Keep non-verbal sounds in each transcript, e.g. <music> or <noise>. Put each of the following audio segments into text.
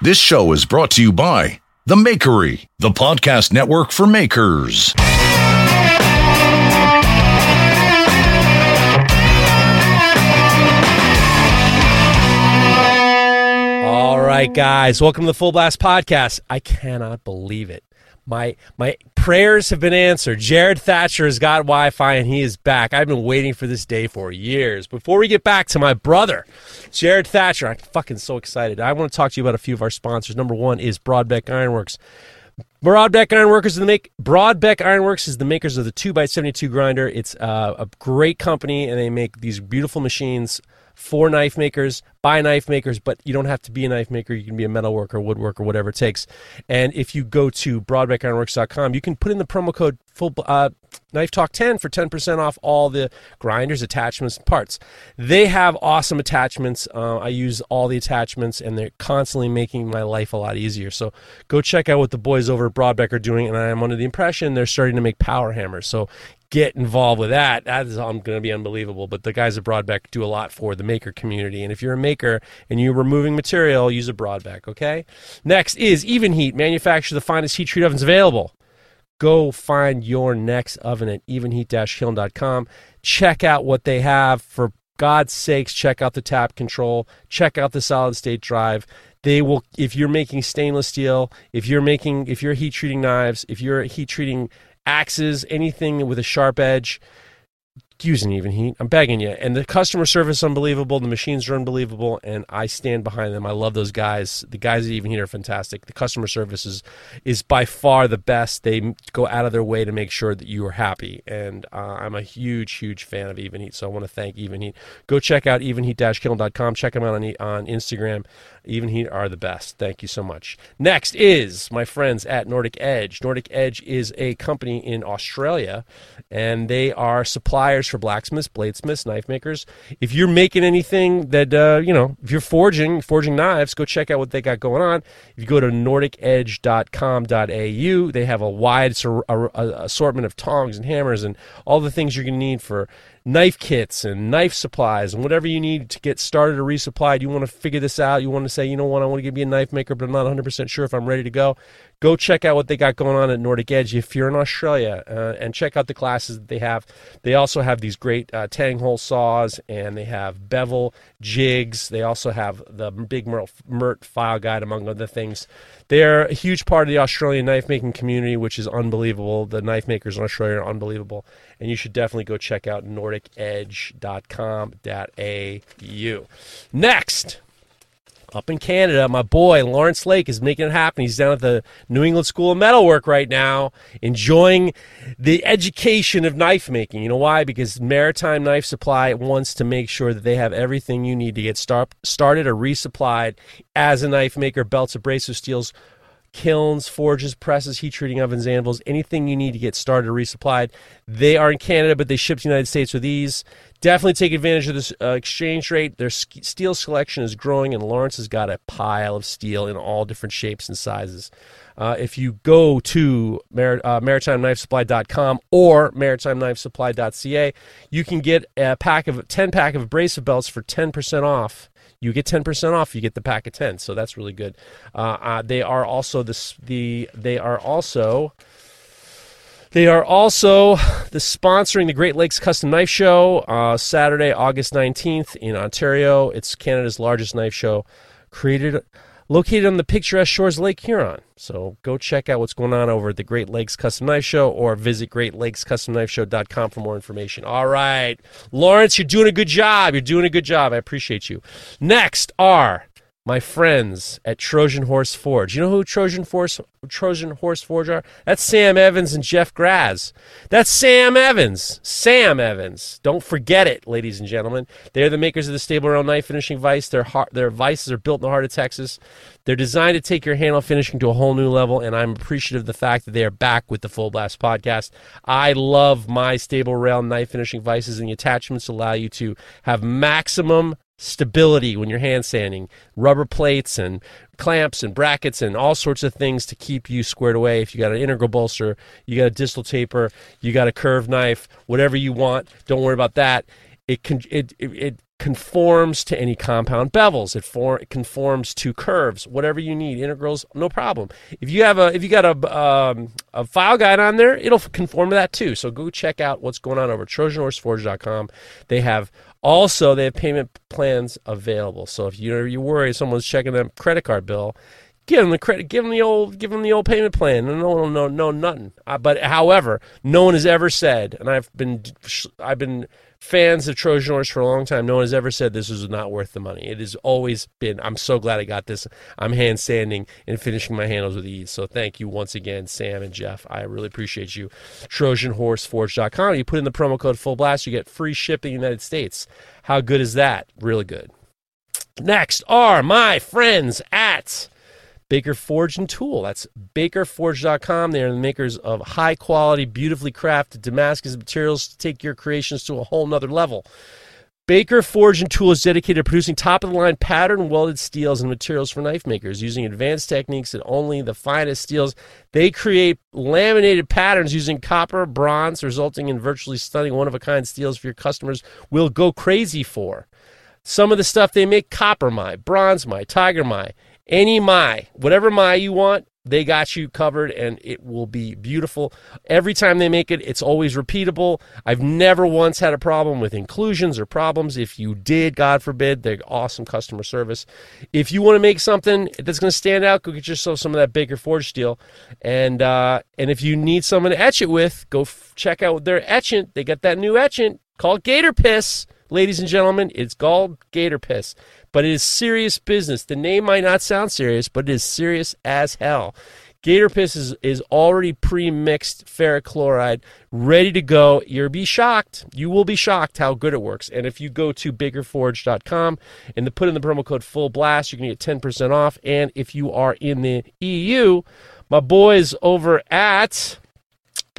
This show is brought to you by The Makery, the podcast network for makers. All right, guys, welcome to the Full Blast Podcast. I cannot believe it. My my prayers have been answered. Jared Thatcher has got Wi-Fi and he is back. I've been waiting for this day for years. Before we get back to my brother, Jared Thatcher, I'm fucking so excited. I want to talk to you about a few of our sponsors. Number one is Brodbeck Ironworks. Brodbeck Ironworkers is the make Brodbeck Ironworks is the makers of the two x seventy two grinder. It's uh, a great company, and they make these beautiful machines for knife makers, by knife makers, but you don't have to be a knife maker. You can be a metal worker, woodworker, whatever it takes. And if you go to brodbeckironworks.com, you can put in the promo code full uh, knife talk 10 for 10% off all the grinders, attachments, and parts. They have awesome attachments. Uh, I use all the attachments, and they're constantly making my life a lot easier. So go check out what the boys over at Brodbeck are doing. And I'm under the impression they're starting to make power hammers. So get involved with that, that is going to be unbelievable. But the guys at Brodbeck do a lot for the maker community. And if you're a maker and you're removing material, use a Brodbeck, okay? Next is Even Heat, manufacture the finest heat treat ovens available. Go find your next oven at evenheat-kiln.com. Check out what they have. For God's sakes, check out the tap control. Check out the solid state drive they will if you're making stainless steel if you're making if you're heat treating knives if you're heat treating axes, anything with a sharp edge. An even heat. I'm begging you. And the customer service unbelievable. The machines are unbelievable, and I stand behind them. I love those guys. The guys at Even Heat are fantastic. The customer service is, is by far the best. They go out of their way to make sure that you are happy, and uh, I'm a huge, huge fan of Even Heat. So I want to thank Even Heat. Go check out evenheat-kiln.com. Check them out on on Instagram. Even he are the best. Thank you so much. Next is my friends at Nordic Edge. Nordic Edge is a company in Australia, and they are suppliers for blacksmiths, bladesmiths, knife makers. If you're making anything that, uh, you know, if you're forging, forging knives, go check out what they got going on. If you go to nordicedge.com.au, they have a wide assortment of tongs and hammers and all the things you're going to need for knife kits and knife supplies and whatever you need to get started or resupplied. You want to figure this out. You want to say, you know what, I want to be a knife maker, but I'm not 100% sure if I'm ready to go. Go check out what they got going on at Nordic Edge if you're in Australia uh, and check out the classes that they have. They also have these great uh, tang hole saws and they have bevel jigs. They also have the big Mert file guide, among other things. They're a huge part of the Australian knife making community, which is unbelievable. The knife makers in Australia are unbelievable. And you should definitely go check out nordicedge.com.au. Next, up in Canada, my boy Lawrence Lake is making it happen. He's down at the New England School of Metalwork right now, enjoying the education of knife making. You know why? Because Maritime Knife Supply wants to make sure that they have everything you need to get start, started or resupplied as a knife maker belts, abrasive steels, kilns, forges, presses, heat treating ovens, anvils, anything you need to get started or resupplied. They are in Canada, but they ship to the United States with ease. Definitely take advantage of this uh, exchange rate. Their steel selection is growing, and Lawrence has got a pile of steel in all different shapes and sizes. Uh, if you go to Mar- uh, maritimeknifesupply.com or maritimeknifesupply.ca, you can get a pack of 10 pack of abrasive belts for 10% off you get 10% off you get the pack of 10 so that's really good uh, uh, they are also this the they are also they are also the sponsoring the Great Lakes Custom Knife Show uh, Saturday, August 19th in Ontario. It's Canada's largest knife show, created located on the picturesque shores of Lake Huron. So go check out what's going on over at the Great Lakes Custom Knife Show or visit greatlakescustomknifeshow.com for more information. All right. Lawrence, you're doing a good job. You're doing a good job. I appreciate you. Next are my friends at Trojan Horse Forge. You know who Trojan Horse Trojan Horse Forge are? That's Sam Evans and Jeff Graz. That's Sam Evans. Sam Evans. Don't forget it, ladies and gentlemen. They're the makers of the stable rail knife finishing vise. Their heart, their vices are built in the heart of Texas. They're designed to take your handle finishing to a whole new level, and I'm appreciative of the fact that they are back with the Full Blast podcast. I love my stable rail knife finishing vices, and the attachments allow you to have maximum stability when you're hand sanding, rubber plates and clamps and brackets and all sorts of things to keep you squared away. If you got an integral bolster, you got a distal taper, you got a curved knife, whatever you want, don't worry about that. It can it, it, it conforms to any compound bevels. It, for, it conforms to curves, whatever you need, integrals, no problem. If you have a if you got a um, a file guide on there, it'll conform to that too. So go check out what's going on over at TrojanHorseForge.com. They have also they have payment plans available. So if you you worry someone's checking their credit card bill, give them the credit, give them the old, give them the old payment plan. and No one no, no, nothing. Uh, but however, no one has ever said, and I've been, I've been fans of Trojan Horse for a long time. No one has ever said this was not worth the money. It has always been. I'm so glad I got this. I'm hand sanding and finishing my handles with ease. So thank you once again, Sam and Jeff. I really appreciate you. TrojanHorseForge.com. You put in the promo code Full Blast, you get free shipping in the United States. How good is that? Really good. Next are my friends at Baker Forge and Tool. That's bakerforge.com. They are the makers of high quality, beautifully crafted Damascus materials to take your creations to a whole nother level. Baker Forge and Tool is dedicated to producing top of the line pattern welded steels and materials for knife makers using advanced techniques and only the finest steels. They create laminated patterns using copper, bronze, resulting in virtually stunning one of a kind steels for your customers will go crazy for. Some of the stuff they make copper my, bronze my, tiger my, any my, whatever my you want, they got you covered and it will be beautiful. Every time they make it, it's always repeatable. I've never once had a problem with inclusions or problems. If you did, God forbid, they're awesome customer service. If you want to make something that's going to stand out, go get yourself some of that Baker Forge steel. And uh, and if you need someone to etch it with, go f- check out their etchant. They got that new etchant called Gator Piss. Ladies and gentlemen, it's called Gator Piss but it is serious business. The name might not sound serious, but it is serious as hell. Gator piss is, is already pre-mixed ferric chloride, ready to go. You'll be shocked. You will be shocked how good it works. And if you go to bakerforge.com and put in the promo code full blast, you can get 10% off. And if you are in the EU, my boys over at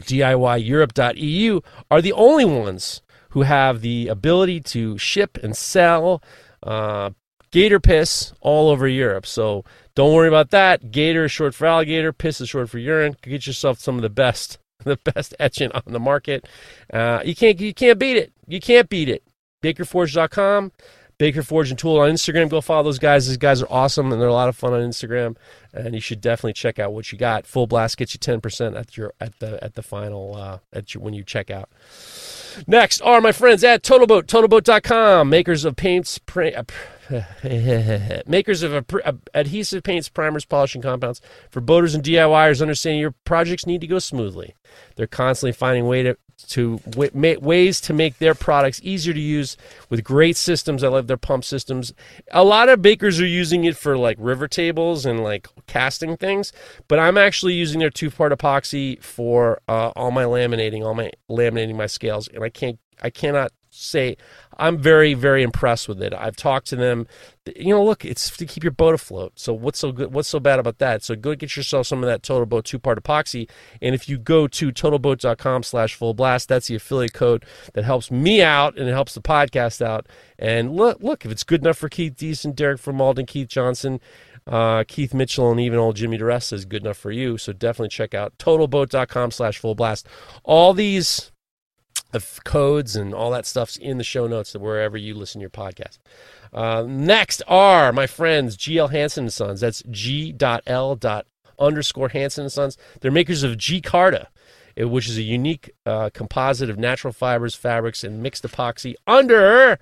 DIYEurope.eu are the only ones who have the ability to ship and sell uh, gator piss all over Europe. So don't worry about that. Gator is short for alligator, piss is short for urine. Get yourself some of the best, <laughs> the best etching on the market. Uh, you can't, you can't beat it. You can't beat it. BakerForge.com. Baker Forge and Tool on Instagram. Go follow those guys. These guys are awesome and they're a lot of fun on Instagram. And you should definitely check out what you got. Full Blast gets you ten percent at your at the at the final uh, at your, when you check out. Next are my friends at TotalBoat, TotalBoat.com, makers of paints, uh, <laughs> makers of uh, adhesive paints, primers, polishing compounds for boaters and DIYers understanding your projects need to go smoothly. They're constantly finding way to, to ways to make their products easier to use with great systems. I love their pump systems. A lot of bakers are using it for like river tables and like casting things, but I'm actually using their two-part epoxy for uh, all my laminating, all my laminating my scales, and I can't, I cannot say I'm very, very impressed with it. I've talked to them. You know, look, it's to keep your boat afloat. So what's so good? What's so bad about that? So go get yourself some of that Total Boat two part epoxy. And if you go to totalboat.com slash full blast, that's the affiliate code that helps me out and it helps the podcast out. And look, look, if it's good enough for Keith Deason, Derek from Malden, Keith Johnson, uh, Keith Mitchell, and even old Jimmy DeResta is good enough for you. So definitely check out totalboat.com slash full blast. All these of codes and all that stuff's in the show notes wherever you listen to your podcast. Uh, next are my friends GL Hansen and Sons. That's G.L. underscore Hansen and Sons. They're makers of G Carta, eh, which is a unique uh, composite of natural fibers, fabrics, and mixed epoxy under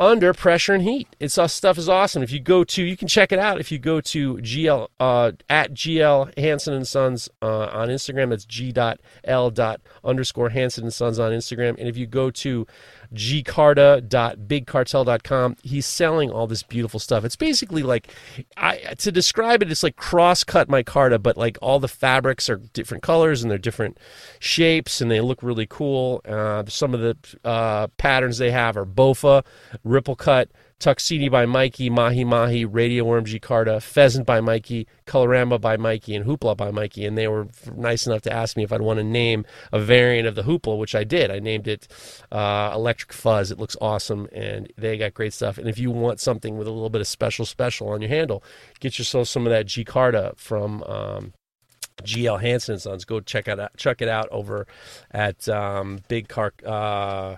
under pressure and heat. It's uh, stuff is awesome. If you go to, you can check it out. If you go to GL uh, at GL Hanson and Sons uh, on Instagram, that's G dot L dot underscore Hanson and Sons on Instagram. And if you go to gcarta.bigcartel.com. He's selling all this beautiful stuff. It's basically like, I to describe it, it's like cross-cut micarta, but like all the fabrics are different colors and they're different shapes and they look really cool. Uh, some of the uh, patterns they have are bofa, ripple cut, Tuxedo by Mikey, Mahi Mahi, Radio Worm Gcarta, Pheasant by Mikey, Colorama by Mikey, and Hoopla by Mikey. And they were nice enough to ask me if I'd want to name a variant of the Hoopla, which I did. I named it uh, Electric Fuzz. It looks awesome, and they got great stuff. And if you want something with a little bit of special special on your handle, get yourself some of that Gcarta from. Um, GL Hansen and Sons. Go check it out check it out over at um, Big Car. Uh,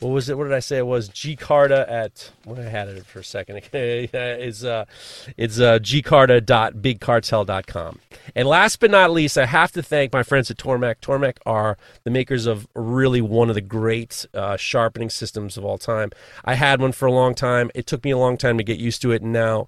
what was it? What did I say? It was Gcarta at what I had it for a second. <laughs> it's uh, it's uh, gcarta.bigcartel.com. And last but not least, I have to thank my friends at Tormek. Tormek are the makers of really one of the great uh, sharpening systems of all time. I had one for a long time. It took me a long time to get used to it, and now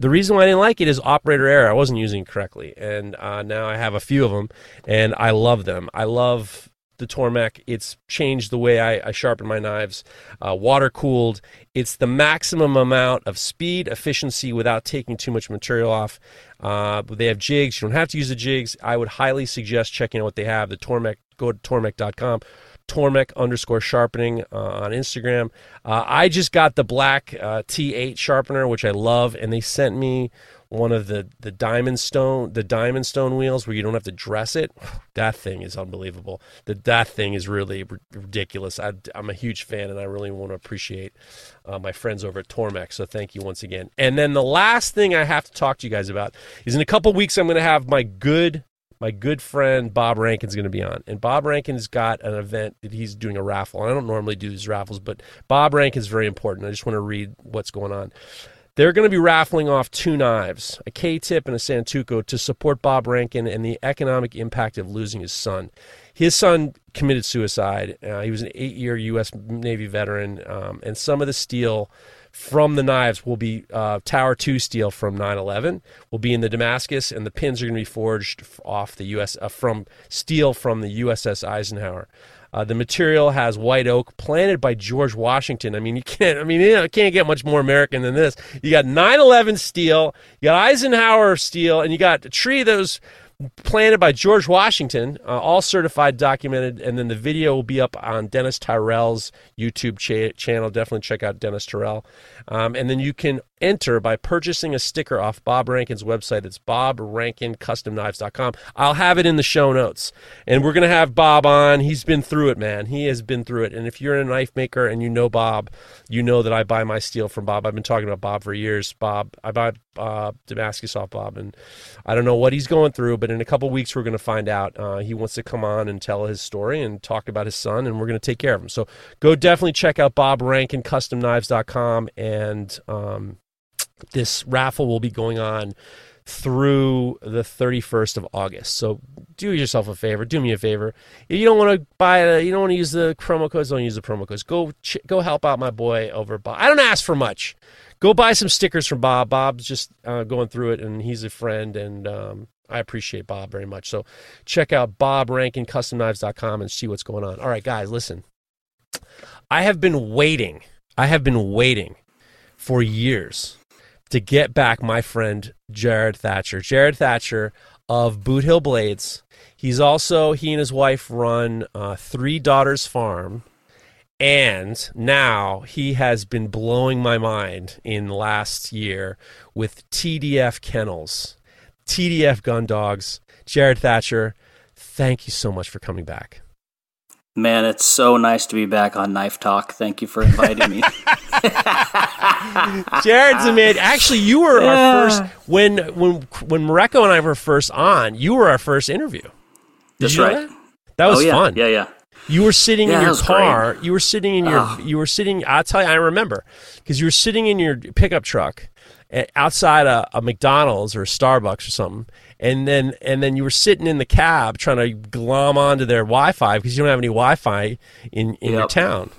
the reason why I didn't like it is operator error. I wasn't using it correctly, and uh, now I have a few of them, and I love them. I love the Tormek. It's changed the way I, I sharpen my knives. Uh, water cooled. It's the maximum amount of speed, efficiency without taking too much material off. Uh, they have jigs. You don't have to use the jigs. I would highly suggest checking out what they have. The Tormek. Go to tormek.com. Tormek underscore sharpening uh, on Instagram. Uh, I just got the black uh, T8 sharpener, which I love, and they sent me one of the the diamond stone the diamond stone wheels where you don't have to dress it that thing is unbelievable that that thing is really r- ridiculous I, am a huge fan and i really want to appreciate uh, my friends over at tormek so thank you once again and then the last thing i have to talk to you guys about is in a couple weeks i'm going to have my good my good friend Bob Rankin's going to be on. And Bob Rankin's got an event that he's doing a raffle. And I don't normally do these raffles, but Bob Rankin's very important. I just want to read what's going on. They're going to be raffling off two knives, a K-tip and a Santoku, to support Bob Rankin and the economic impact of losing his son. His son committed suicide. Uh, he was an eight-year U.S. Navy veteran, um, and some of the steel from the knives will be uh, Tower 2 steel from 9/11. Will be in the Damascus, and the pins are going to be forged off the U.S. Uh, from steel from the USS Eisenhower. Uh, the material has white oak planted by George Washington. I mean, you can't. I mean, you know, can't get much more American than this. You got 9/11 steel, you got Eisenhower steel, and you got a tree that was planted by George Washington, uh, all certified, documented, and then the video will be up on Dennis Tyrell's YouTube cha- channel. Definitely check out Dennis Tyrell. Um, and then you can enter by purchasing a sticker off Bob Rankin's website. It's bobrankincustomknives.com. I'll have it in the show notes. And we're going to have Bob on. He's been through it, man. He has been through it. And if you're a knife maker and you know Bob, you know that I buy my steel from Bob. I've been talking about Bob for years. Bob, I buy uh, Damascus off Bob, and I don't know what he's going through, but in a couple weeks we're going to find out. Uh, he wants to come on and tell his story and talk about his son, and we're going to take care of him. So go definitely check out BobRankinCustomKnives.com, and um, this raffle will be going on through the 31st of August. So do yourself a favor. Do me a favor. If you don't want to buy it, you don't want to use the promo codes. Don't use the promo codes. Go ch- go help out my boy over. Bob. I don't ask for much. Go buy some stickers from Bob. Bob's just uh, going through it, and he's a friend, and um, I appreciate Bob very much. So check out BobRankinCustomKnives.com and see what's going on. All right, guys, listen. I have been waiting. I have been waiting for years to get back my friend Jared Thatcher. Jared Thatcher of Boot Hill Blades. He's also he and his wife run uh, Three Daughters Farm, and now he has been blowing my mind in last year with TDF Kennels, TDF Gun Dogs. Jared Thatcher, thank you so much for coming back. Man, it's so nice to be back on Knife Talk. Thank you for inviting me. Jared's a man. Actually, you were yeah. our first when when when Mareko and I were first on. You were our first interview. Did That's right. That? that? was oh, yeah. fun. Yeah, yeah. You were sitting yeah, in your car. Great. You were sitting in your. Oh. You were sitting. I'll tell you. I remember because you were sitting in your pickup truck eh, outside a, a, McDonald's or a Starbucks or something, and then and then you were sitting in the cab trying to glom onto their Wi-Fi because you don't have any Wi-Fi in in yep. your town.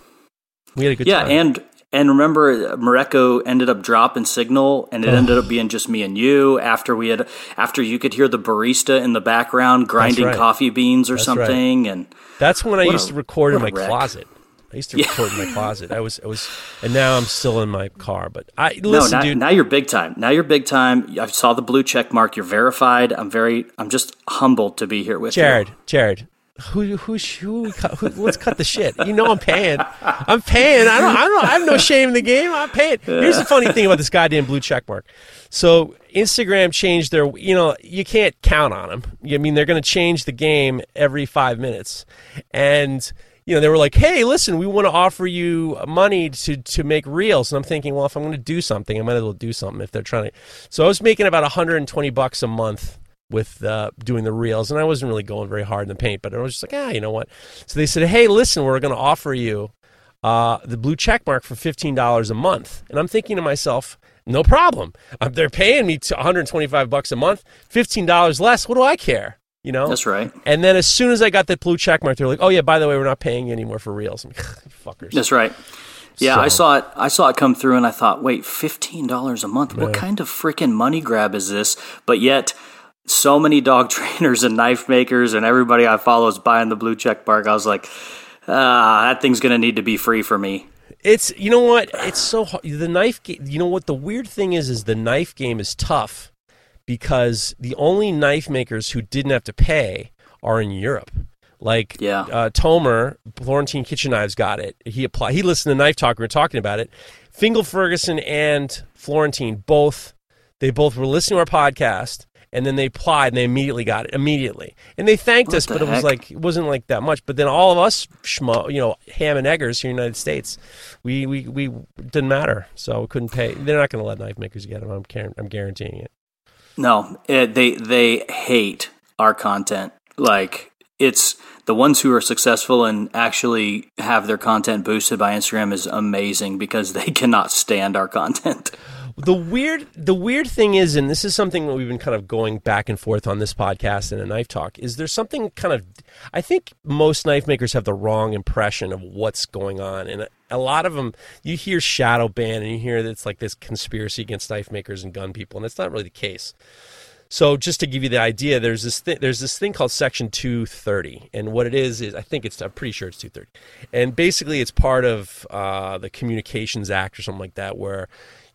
We had a good yeah, time. and and remember, uh, Mareko ended up dropping signal, and it oh. ended up being just me and you. After we had, after you could hear the barista in the background grinding right. coffee beans or That's something, right. and that's when I used a, to record in my wreck. closet. I used to record yeah. in my closet. I was, I was, and now I'm still in my car. But I listen, no, now, dude. Now you're big time. Now you're big time. I saw the blue check mark. You're verified. I'm very. I'm just humbled to be here with Jared, you. Jared, who who who, who let's cut the shit. You know I'm paying. I'm paying. I don't I don't I have no shame in the game. I'm paying. Here's the funny thing about this goddamn blue check mark. So Instagram changed their you know, you can't count on them. I mean they're going to change the game every 5 minutes. And you know, they were like, "Hey, listen, we want to offer you money to to make reels." And I'm thinking, well, if I'm going to do something, I might as well do something. If they're trying to, so I was making about 120 bucks a month with uh, doing the reels, and I wasn't really going very hard in the paint, but I was just like, ah, you know what? So they said, hey, listen, we're going to offer you uh, the blue check mark for $15 a month. And I'm thinking to myself, no problem. Um, they're paying me 125 bucks a month, $15 less. What do I care? You know? That's right. And then as soon as I got that blue check mark, they're like, oh, yeah, by the way, we're not paying you anymore for reels. Like, fuckers. That's right. Yeah, so. I saw it. I saw it come through, and I thought, wait, fifteen dollars a month? What kind of freaking money grab is this? But yet, so many dog <laughs> trainers and knife makers and everybody I follow is buying the blue check mark. I was like, ah, that thing's going to need to be free for me. It's you know what? It's so hard. the knife. Game, you know what the weird thing is? Is the knife game is tough because the only knife makers who didn't have to pay are in Europe. Like yeah. uh, Tomer, Florentine Kitchen Knives got it. He applied. He listened to Knife Talk. We were talking about it. Fingal Ferguson and Florentine both. They both were listening to our podcast and then they applied and they immediately got it immediately and they thanked what us the but it was like it wasn't like that much but then all of us schmo, you know ham and eggers here in the united states we we, we didn't matter so we couldn't pay they're not going to let knife makers get them i'm, I'm guaranteeing it no it, they they hate our content. Like it's the ones who are successful and actually have their content boosted by instagram is amazing because they <laughs> cannot stand our content the weird the weird thing is and this is something that we've been kind of going back and forth on this podcast and a knife talk is there's something kind of i think most knife makers have the wrong impression of what's going on. And a lot of them you hear shadow ban and you hear that it's like this conspiracy against knife makers and gun people and it's not really the case. So just to give you the idea, there's this thing, there's this thing called Section 230, and what it is is I think it's I'm pretty sure it's 230, and basically it's part of uh, the Communications Act or something like that, where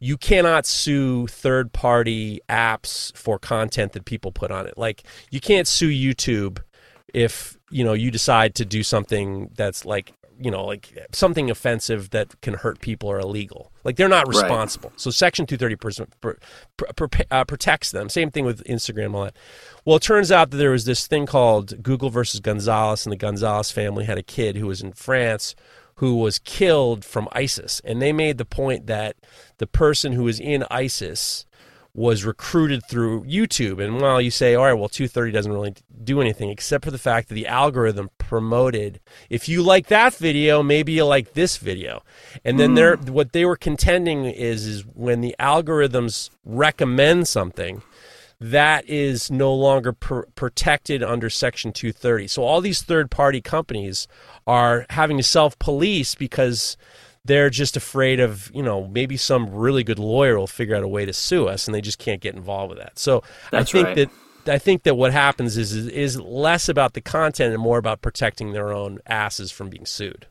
you cannot sue third party apps for content that people put on it. Like you can't sue YouTube if you know you decide to do something that's like you know like something offensive that can hurt people or illegal like they're not responsible right. so section 230 per, per, per, uh, protects them same thing with instagram and all that well it turns out that there was this thing called google versus gonzalez and the gonzalez family had a kid who was in france who was killed from isis and they made the point that the person who was in isis was recruited through YouTube. And while you say, all right, well, 230 doesn't really do anything except for the fact that the algorithm promoted, if you like that video, maybe you like this video. And then mm. they're, what they were contending is, is when the algorithms recommend something, that is no longer pr- protected under Section 230. So all these third party companies are having to self police because they're just afraid of you know maybe some really good lawyer will figure out a way to sue us and they just can't get involved with that so That's i think right. that I think that what happens is, is is less about the content and more about protecting their own asses from being sued.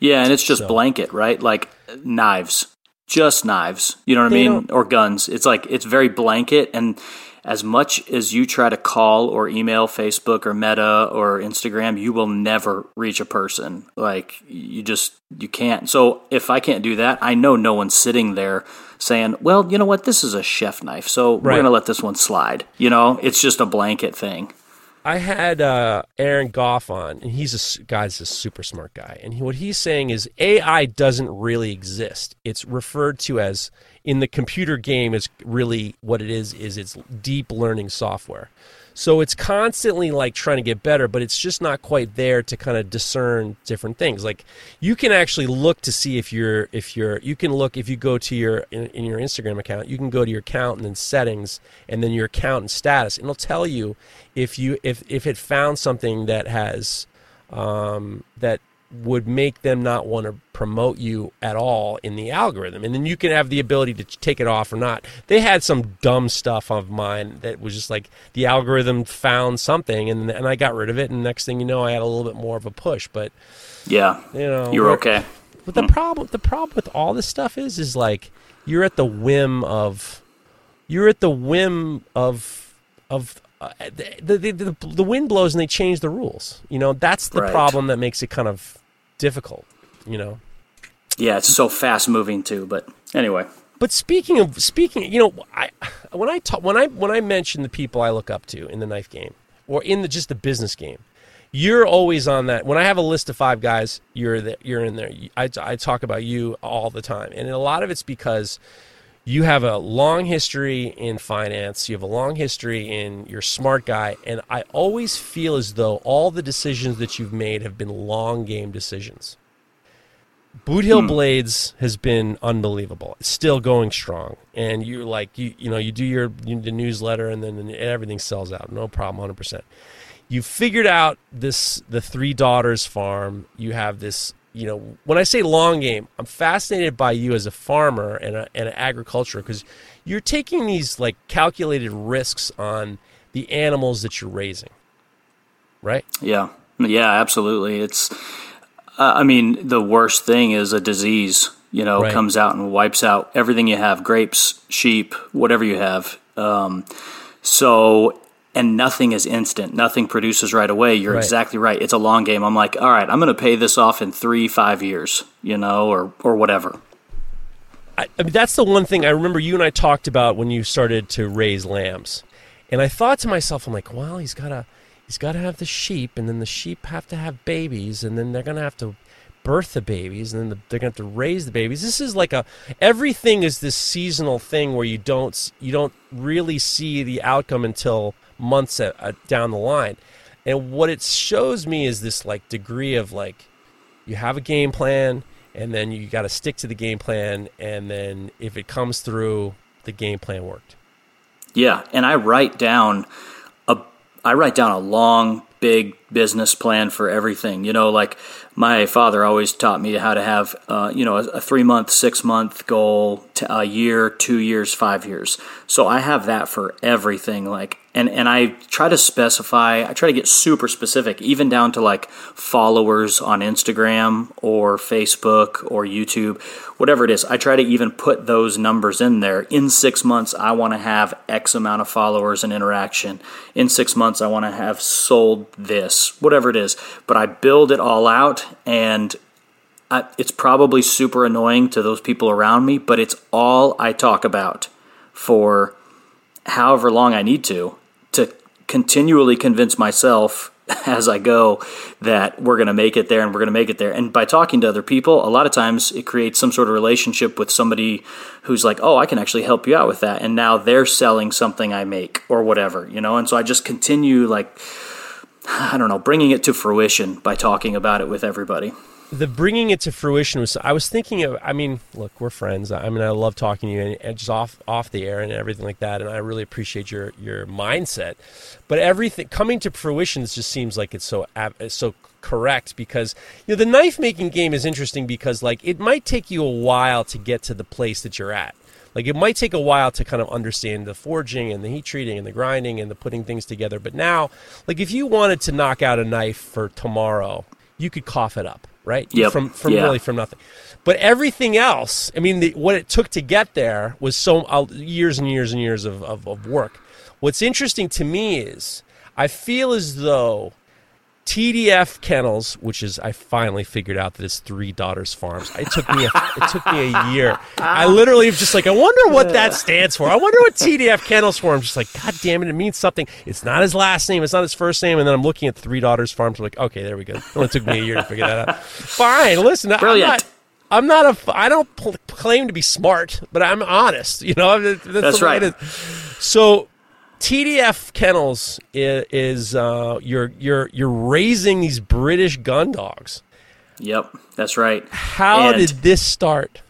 Yeah, and it's just so. blanket, right? Like knives, just knives. You know what they I mean? Or guns. It's like it's very blanket, and as much as you try to call or email Facebook or Meta or Instagram, you will never reach a person. Like you just you can't. So if I can't do that, I know no one's sitting there saying, "Well, you know what? This is a chef knife, so right. we're going to let this one slide." You know, it's just a blanket thing. I had uh, Aaron Goff on, and he's a guy's a super smart guy, and he, what he's saying is AI doesn't really exist. It's referred to as in the computer game is really what it is is it's deep learning software. So it's constantly like trying to get better, but it's just not quite there to kind of discern different things. Like you can actually look to see if you're if you're you can look if you go to your in, in your Instagram account, you can go to your account and then settings and then your account and status, and it'll tell you if you if if it found something that has um, that would make them not want to promote you at all in the algorithm. And then you can have the ability to take it off or not. They had some dumb stuff of mine that was just like the algorithm found something and and I got rid of it and next thing you know I had a little bit more of a push, but yeah. You know, you're okay. But the problem the problem with all this stuff is is like you're at the whim of you're at the whim of of uh, the, the, the, the, wind blows and they change the rules. You know, that's the right. problem that makes it kind of difficult, you know. Yeah, it's so fast moving too, but anyway. But speaking of speaking, you know, I when I talk when I when I mention the people I look up to in the knife game or in the just the business game, you're always on that. When I have a list of five guys, you're the, you're in there. I, I talk about you all the time, and a lot of it's because you have a long history in finance, you have a long history in you're a smart guy, and I always feel as though all the decisions that you've made have been long game decisions. Boot Hill mm. Blades has been unbelievable. It's still going strong, and you're like you you know you do your you, the newsletter, and then everything sells out, no problem, hundred percent. You figured out this the three daughters farm. You have this. You know, when I say long game, I'm fascinated by you as a farmer and, a, and an agriculture because you're taking these like calculated risks on the animals that you're raising, right? Yeah, yeah, absolutely. It's uh, I mean, the worst thing is a disease, you know, right. comes out and wipes out everything you have grapes, sheep, whatever you have. Um, so, and nothing is instant. Nothing produces right away. You're right. exactly right. It's a long game. I'm like, all right, I'm going to pay this off in three, five years, you know, or, or whatever. I, I mean, that's the one thing I remember you and I talked about when you started to raise lambs. And I thought to myself, I'm like, well, he's got a he's got to have the sheep, and then the sheep have to have babies, and then they're going to have to birth the babies, and then the, they're going to have to raise the babies. This is like a everything is this seasonal thing where you don't you don't really see the outcome until months at, down the line. And what it shows me is this like degree of like you have a game plan, and then you got to stick to the game plan, and then if it comes through, the game plan worked. Yeah, and I write down I write down a long, big business plan for everything. You know, like my father always taught me how to have, uh, you know, a, a, three month, six month goal, a year, two years, five years. So I have that for everything. Like and and I try to specify. I try to get super specific, even down to like followers on Instagram or Facebook or YouTube, whatever it is. I try to even put those numbers in there. In six months, I want to have X amount of followers and interaction. In six months, I want to have sold this, whatever it is. But I build it all out, and I, it's probably super annoying to those people around me, but it's all I talk about for however long I need to to continually convince myself <laughs> as I go that we're going to make it there and we're going to make it there. And by talking to other people, a lot of times it creates some sort of relationship with somebody who's like, "Oh, I can actually help you out with that." And now they're selling something I make or whatever, you know? And so I just continue like <sighs> I don't know, bringing it to fruition by talking about it with everybody the bringing it to fruition was i was thinking of i mean look we're friends. I mean i love talking to you and, and, just off off the air and everything like that. And i really appreciate your your mindset. But everything coming to fruition just seems like it's so it's so correct because you know the knife making game is interesting because like it might take you a while to get to the place that you're at. Like it might take a while to kind of understand the forging and the heat treating and the grinding and the putting things together. But now like if you wanted to knock out a knife for tomorrow you could cough it up right? Yep. From from yeah. really from nothing. But everything else, I mean, the, what it took to get there was so uh, years and years and years of, of, of work. What's interesting to me is I feel as though TDF Kennels, which is I finally figured out that it's Three Daughters Farms. It took me a, it took me a year. I <laughs> literally was just like, I wonder what that stands for. I wonder what TDF Kennels for. I'm just like, God damn it, it means something. It's not his last name. It's not his first name. And then I'm looking at Three Daughters Farms. I'm like, okay, there we go. It only took me a year to figure that out. Fine, listen, brilliant. I'm not, I'm not a. I don't pl- claim to be smart, but I'm honest. You know, that's, that's right. So TDF Kennels is, is uh, you're you're you're raising these British gun dogs. Yep, that's right. How and, did this start?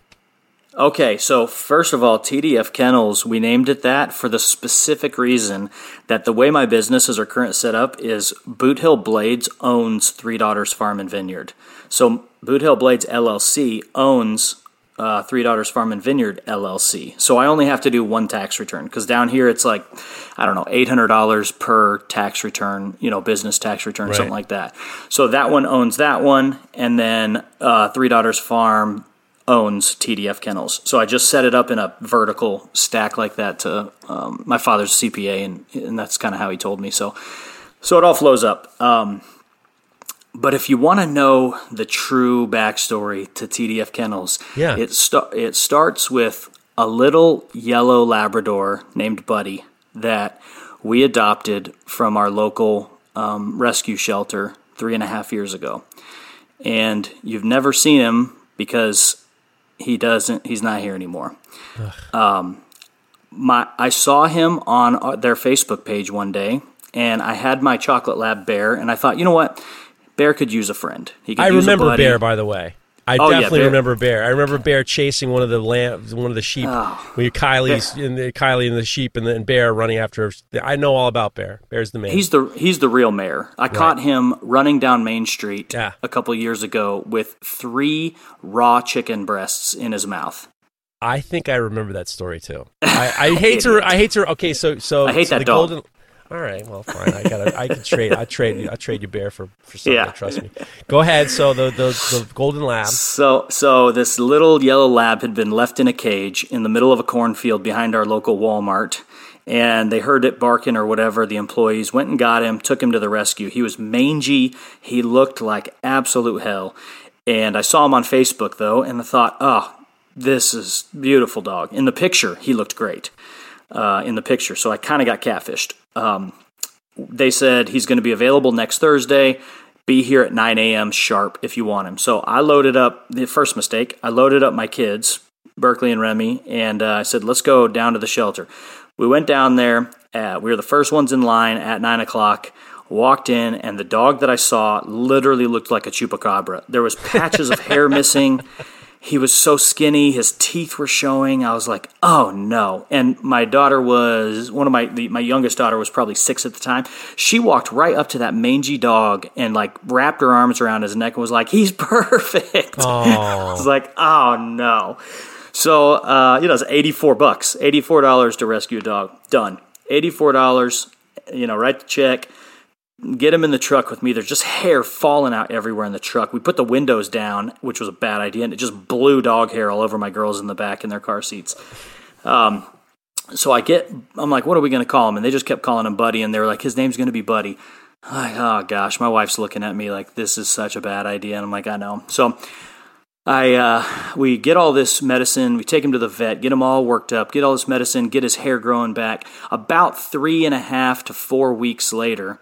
Okay, so first of all, TDF Kennels, we named it that for the specific reason that the way my businesses are currently set up is Boot Hill Blades owns Three Daughters Farm and Vineyard. So Boot Hill Blades LLC owns uh, Three Daughters Farm and Vineyard LLC. So I only have to do one tax return because down here it's like, I don't know, $800 per tax return, you know, business tax return, right. something like that. So that one owns that one. And then uh, Three Daughters Farm owns TDF Kennels. So I just set it up in a vertical stack like that to um, my father's CPA, and, and that's kind of how he told me. So, so it all flows up. Um, but if you want to know the true backstory to TDF Kennels, yeah. it, st- it starts with a little yellow Labrador named Buddy that we adopted from our local um, rescue shelter three and a half years ago. And you've never seen him because he doesn't, he's not here anymore. Um, my, I saw him on uh, their Facebook page one day, and I had my chocolate lab bear, and I thought, you know what? Bear could use a friend. He could I remember Bear, by the way. I Oh, yeah, definitely Bear- remember Bear. I remember Bear chasing one of the lamb, one of the sheep. Oh. when Kylee's and the Kylee and the sheep, and then Bear running after. her. I know all about Bear. Bear's the man. He's the he's the real mayor. I caught him running down Main Street Yeah. a couple years ago with three raw chicken breasts in his mouth. I think I remember that story too. <laughs> I, I hate to. I hate to. Okay, so so I hate so that the dog. golden. All right, well, fine. I got. I can trade. I trade. I trade you bear for for something. Yeah. Trust me. Go ahead. So the the, the golden lab. So so this little yellow lab had been left in a cage in the middle of a cornfield behind our local Walmart. And they heard it barking or whatever. The employees went and got him, took him to the rescue. He was mangy. He looked like absolute hell. And I saw him on Facebook though, and I thought, oh, this is beautiful dog. In the picture, he looked great. Uh, in the picture, so I kind of got catfished. Um, they said he's going to be available next Thursday. Be here at 9 a.m. sharp if you want him. So I loaded up the first mistake. I loaded up my kids, Berkeley and Remy, and uh, I said, let's go down to the shelter. We went down there. Uh, we were the first ones in line at 9 o'clock. Walked in, and the dog that I saw literally looked like a chupacabra. There was patches of hair <laughs> missing. He was so skinny, his teeth were showing. I was like, "Oh no!" And my daughter was one of my the, my youngest daughter was probably six at the time. She walked right up to that mangy dog and like wrapped her arms around his neck and was like, "He's <laughs> perfect." I was like, "Oh no!" So uh, you know, it's eighty four bucks, eighty four dollars to rescue a dog. Done. Eighty four dollars. You know, write the check get him in the truck with me. There's just hair falling out everywhere in the truck. We put the windows down, which was a bad idea, and it just blew dog hair all over my girls in the back in their car seats. Um, so I get, I'm like, what are we going to call him? And they just kept calling him Buddy, and they were like, his name's going to be Buddy. Like, oh gosh, my wife's looking at me like this is such a bad idea, and I'm like, I know. So I uh, we get all this medicine, we take him to the vet, get him all worked up, get all this medicine, get his hair growing back. About three and a half to four weeks later,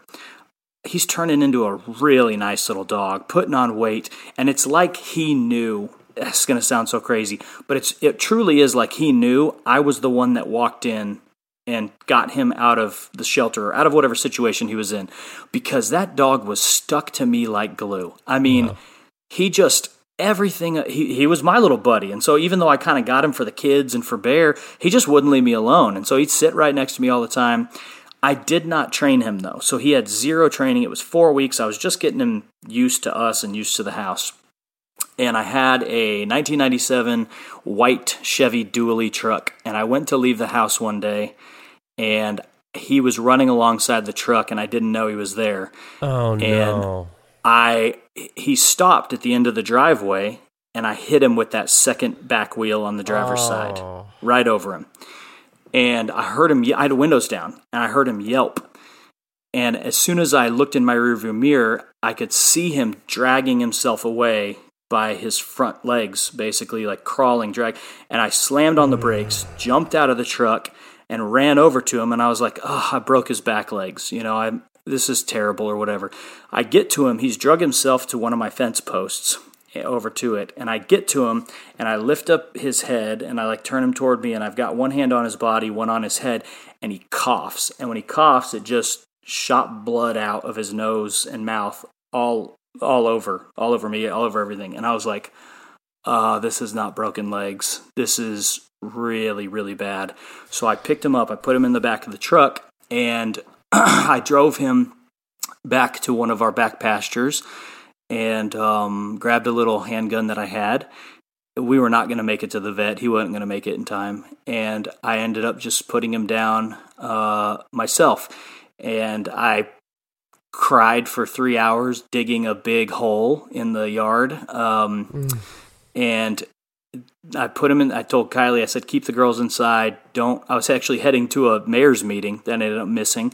he's turning into a really nice little dog, putting on weight, and it's like he knew. <laughs> It's going to sound so crazy, but it's it truly is like he knew I was the one that walked in and got him out of the shelter or out of whatever situation he was in because that dog was stuck to me like glue. I mean, he just everything he, he was my little buddy and so even though i kind of got him for the kids and for bear he just wouldn't leave me alone and so he'd sit right next to me all the time i did not train him though so he had zero training it was four weeks i was just getting him used to us and used to the house and i had a 1997 white chevy dually truck and i went to leave the house one day and he was running alongside the truck and i didn't know he was there Oh no! I he stopped at the end of the driveway and I hit him with that second back wheel on the driver's oh. side, Oh. right over him. And I heard him. I had windows down, and I heard him yelp. And as soon as I looked in my rearview mirror, I could see him dragging himself away by his front legs, basically like crawling, drag. And I slammed on the brakes, jumped out of the truck, and ran over to him. And I was like, "Oh, I broke his back legs. You know, I this is terrible or whatever." I get to him. He's drug himself to one of my fence posts over to it. And I get to him and I lift up his head and I like turn him toward me and I've got one hand on his body, one on his head and he coughs. And when he coughs it just shot blood out of his nose and mouth all all over all over me all over everything. And I was like uh this is not broken legs. This is really really bad. So I picked him up I put him in the back of the truck and <clears throat> I drove him back to one of our back pastures and um, grabbed a little handgun that I had. We were not going to make it to the vet. He wasn't going to make it in time. And I ended up just putting him down uh, myself. And I cried for three hours digging a big hole in the yard. Um, And I put him in. I told Kylee, I said, keep the girls inside. Don't. I was actually heading to a mayor's meeting that ended up missing.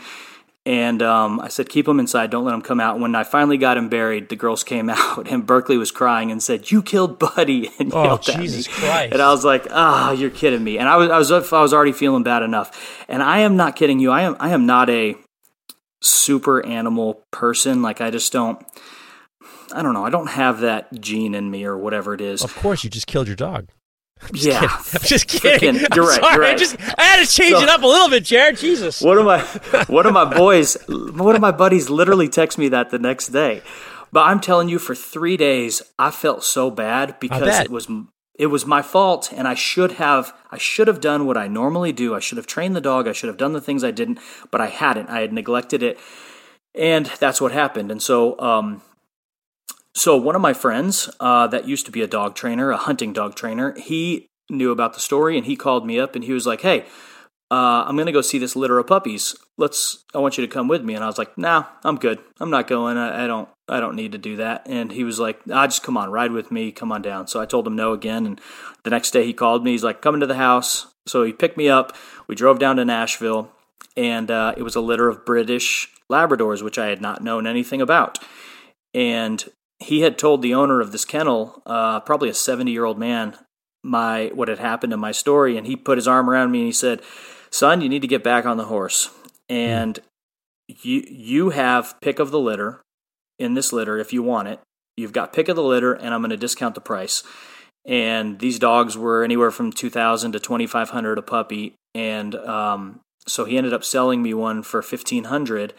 And um, I said, keep him inside. Don't let him come out. When I finally got him buried, the girls came <laughs> out, and Berkeley was crying and said, "You killed Buddy!" <laughs> and Oh, yelled at Jesus me. Christ. And I was like, "Ah, you're kidding me!" And I was, I was, I was already feeling bad enough. And I am not kidding you. I am, I am not a super animal person. Like I just don't. I don't know. I don't have that gene in me or whatever it is. Of course, you just killed your dog. Yeah. I'm just kidding. Freaking- I'm you're right, sorry. you're I just I had to change So- it up a little bit, Jared. Jesus. one of my <laughs> one of my boys one of my buddies literally texted me that the next day But I'm telling you, for three days, I felt so bad because it was it was my fault, and I should have I should have done what I normally do. I should have trained the dog. I should have done the things I didn't, but I hadn't. I had neglected it, and that's what happened. And so, um, so one of my friends uh, that used to be a dog trainer, a hunting dog trainer, he knew about the story, and he called me up, and he was like, "Hey." uh, I'm gonna go see this litter of puppies. Let's. I want you to come with me." And I was like, "Nah, I'm good. I'm not going. I, I don't. I don't need to do that." And he was like, I ah, just come on, ride with me. Come on down." So I told him no again. And the next day he called me. He's like, "Coming to the house." So he picked me up. We drove down to Nashville, and uh, it was a litter of British Labradors, which I had not known anything about. And he had told the owner of this kennel, uh, probably a 70 year old man, my what had happened in my story. And he put his arm around me and he said son, you need to get back on the horse. And you you have pick of the litter in this litter if you want it. You've got pick of the litter, and I'm going to discount the price. And these dogs were anywhere from two thousand to twenty five hundred a puppy, and um, so he ended up selling me one for fifteen hundred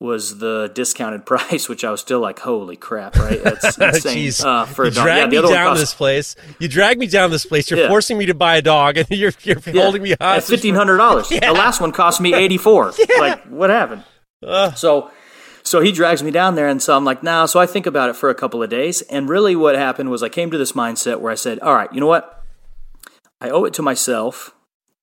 was the discounted <laughs> price, which I was still like, holy crap, right? That's <laughs> insane uh, for a dog. Drag yeah, me down cost- this place. You drag me down this place. You're yeah. forcing me to buy a dog, and <laughs> you're you're yeah. holding me hostage. fifteen hundred dollars. The last one cost me eighty four. Like, what happened? Uh. So. So he drags me down there, and so I'm like, nah. So I think about it for a couple of days, and really, what happened was I came to this mindset where I said, all right, you know what? I owe it to myself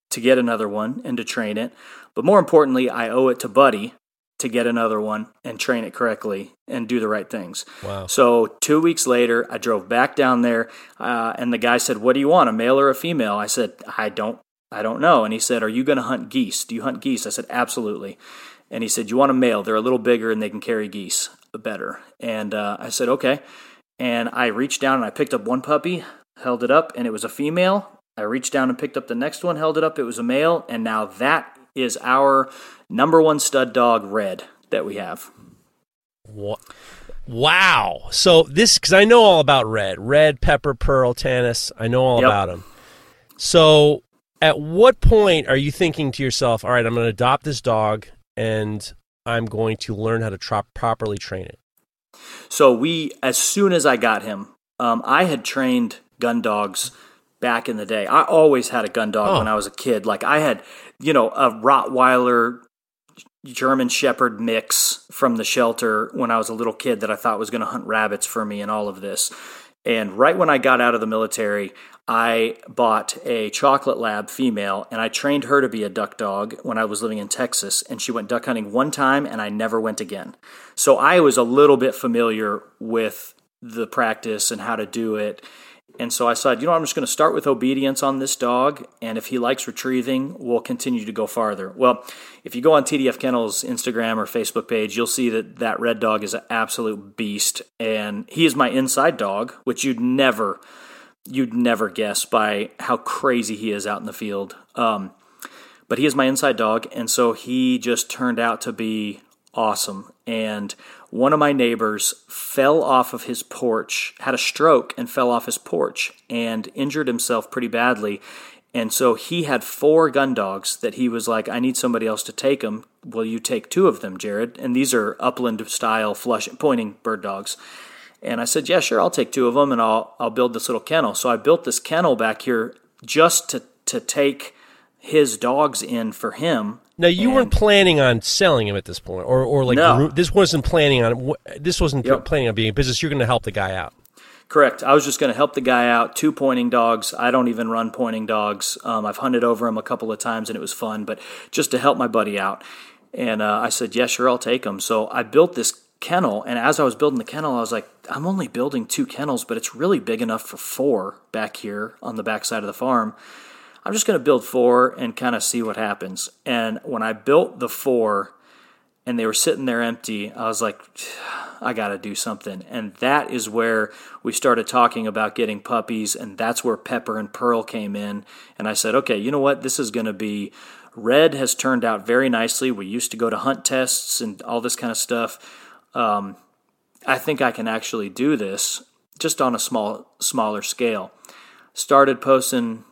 to get another one and to train it, but more importantly, I owe it to Buddy to get another one and train it correctly and do the right things. Wow. So two weeks later, I drove back down there, uh, and the guy said, "What do you want, a male or a female?" I said, "I don't, I don't know." And he said, "Are you going to hunt geese? Do you hunt geese?" I said, "Absolutely." And he said, "You want a male? They're a little bigger and they can carry geese better." And uh, I said, "Okay." And I reached down and I picked up one puppy, held it up, and it was a female. I reached down and picked up the next one, held it up, it was a male, and now that is our number one stud dog, Red, that we have. What? Wow. So this, because I know all about Red, Red, Pepper, Pearl, Tanis. I know all yep. about them. So at what point are you thinking to yourself, all right, I'm going to adopt this dog and I'm going to learn how to properly train it? So we, as soon as I got him, um, I had trained gun dogs back in the day. I always had a gun dog oh. when I was a kid. Like I had, you know, a Rottweiler German Shepherd mix from the shelter when I was a little kid that I thought was going to hunt rabbits for me and all of this. And right when I got out of the military, I bought a chocolate lab female and I trained her to be a duck dog when I was living in Texas. And she went duck hunting one time and I never went again. So I was a little bit familiar with the practice and how to do it. And so I said, you know, I'm just going to start with obedience on this dog, and if he likes retrieving, we'll continue to go farther. Well, if you go on TDF Kennels Instagram or Facebook page, you'll see that that red dog is an absolute beast, and he is my inside dog, which you'd never, you'd never guess by how crazy he is out in the field. Um, but he is my inside dog, and so he just turned out to be awesome. And one of my neighbors fell off of his porch, had a stroke, and fell off his porch and injured himself pretty badly. And so he had four gun dogs that he was like, I need somebody else to take them. Will you take two of them, Jared? And these are upland style flush pointing bird dogs. And I said, Yeah, sure, I'll take two of them and I'll I'll build this little kennel. So I built this kennel back here just to to take his dogs in for him now you and, weren't planning on selling him at this point, or or like no. this wasn't planning on this wasn't yep. planning on being a business. You're going to help the guy out. Correct. I was just going to help the guy out. Two pointing dogs. I don't even run pointing dogs. Um, I've hunted over him a couple of times and it was fun, but just to help my buddy out. And uh, I said, yeah, sure, I'll take him. So I built this kennel, and as I was building the kennel, I was like, I'm only building two kennels, but it's really big enough for four back here on the back side of the farm. I'm just going to build four and kind of see what happens. And when I built the four and they were sitting there empty, I was like, I got to do something. And that is where we started talking about getting puppies. And that's where Pepper and Pearl came in. And I said, okay, you know what? This is going to be. Red has turned out very nicely. We used to go to hunt tests and all this kind of stuff. Um, I think I can actually do this just on a small, smaller scale. Started posting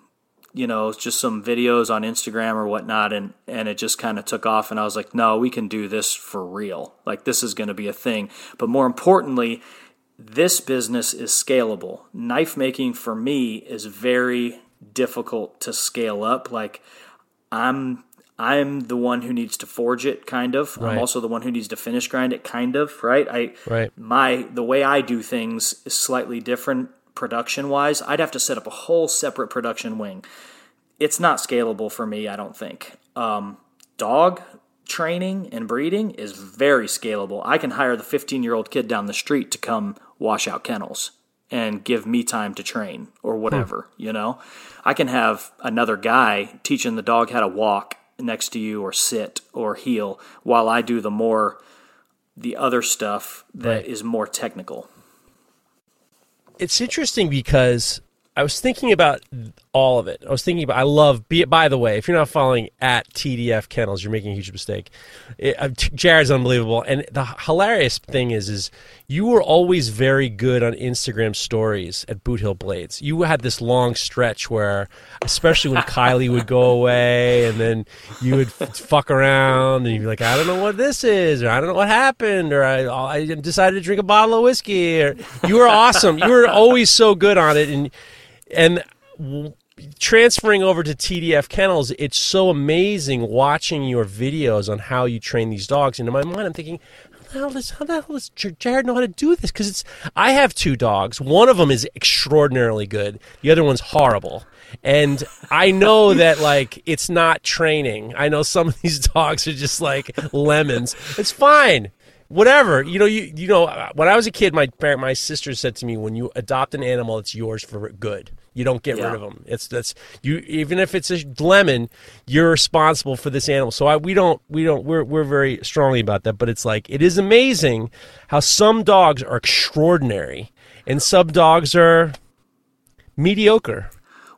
you know, just some videos on Instagram or whatnot, and and it just kind of took off. And I was like, no, we can do this for real. Like this is going to be a thing. But more importantly, this business is scalable. Knife making for me is very difficult to scale up. Like I'm I'm the one who needs to forge it, kind of. Right. I'm also the one who needs to finish grind it, kind of. Right. I right. My the way I do things is slightly different production wise. I'd have to set up a whole separate production wing. It's not scalable for me. I don't think. Um, dog training and breeding is very scalable. I can hire the 15 year old kid down the street to come wash out kennels and give me time to train or whatever, hmm. you know? I can have another guy teaching the dog how to walk next to you or sit or heel while I do the more the other stuff that right. is more technical. It's interesting because I was thinking about all of it. I was thinking about. I love. By the way, if you're not following at TDF Kennels, you're making a huge mistake. It, uh, Jared's unbelievable, and the hilarious thing is, is you were always very good on Instagram stories at Boothill Blades. You had this long stretch where, especially when Kylee would go away, and then you would f- fuck around, and you'd be like, I don't know what this is, or I don't know what happened, or I, I decided to drink a bottle of whiskey. Or you were awesome. You were always so good on it, and and transferring over to TDF Kennels, it's so amazing watching your videos on how you train these dogs. And in my mind, I'm thinking, how the hell does, how the hell does Jared know how to do this? Because it's I have two dogs. One of them is extraordinarily good. The other one's horrible. And I know <laughs> that like it's not training. I know some of these <laughs> dogs are just like lemons. It's fine whatever you know you you know when i was a kid my parent my sister said to me when you adopt an animal it's yours for good you don't get yeah. rid of them. It's that's you even if it's a lemon, you're responsible for this animal. So I, we don't we don't we're we're very strongly about that. But it's like it is amazing how some dogs are extraordinary and some dogs are mediocre.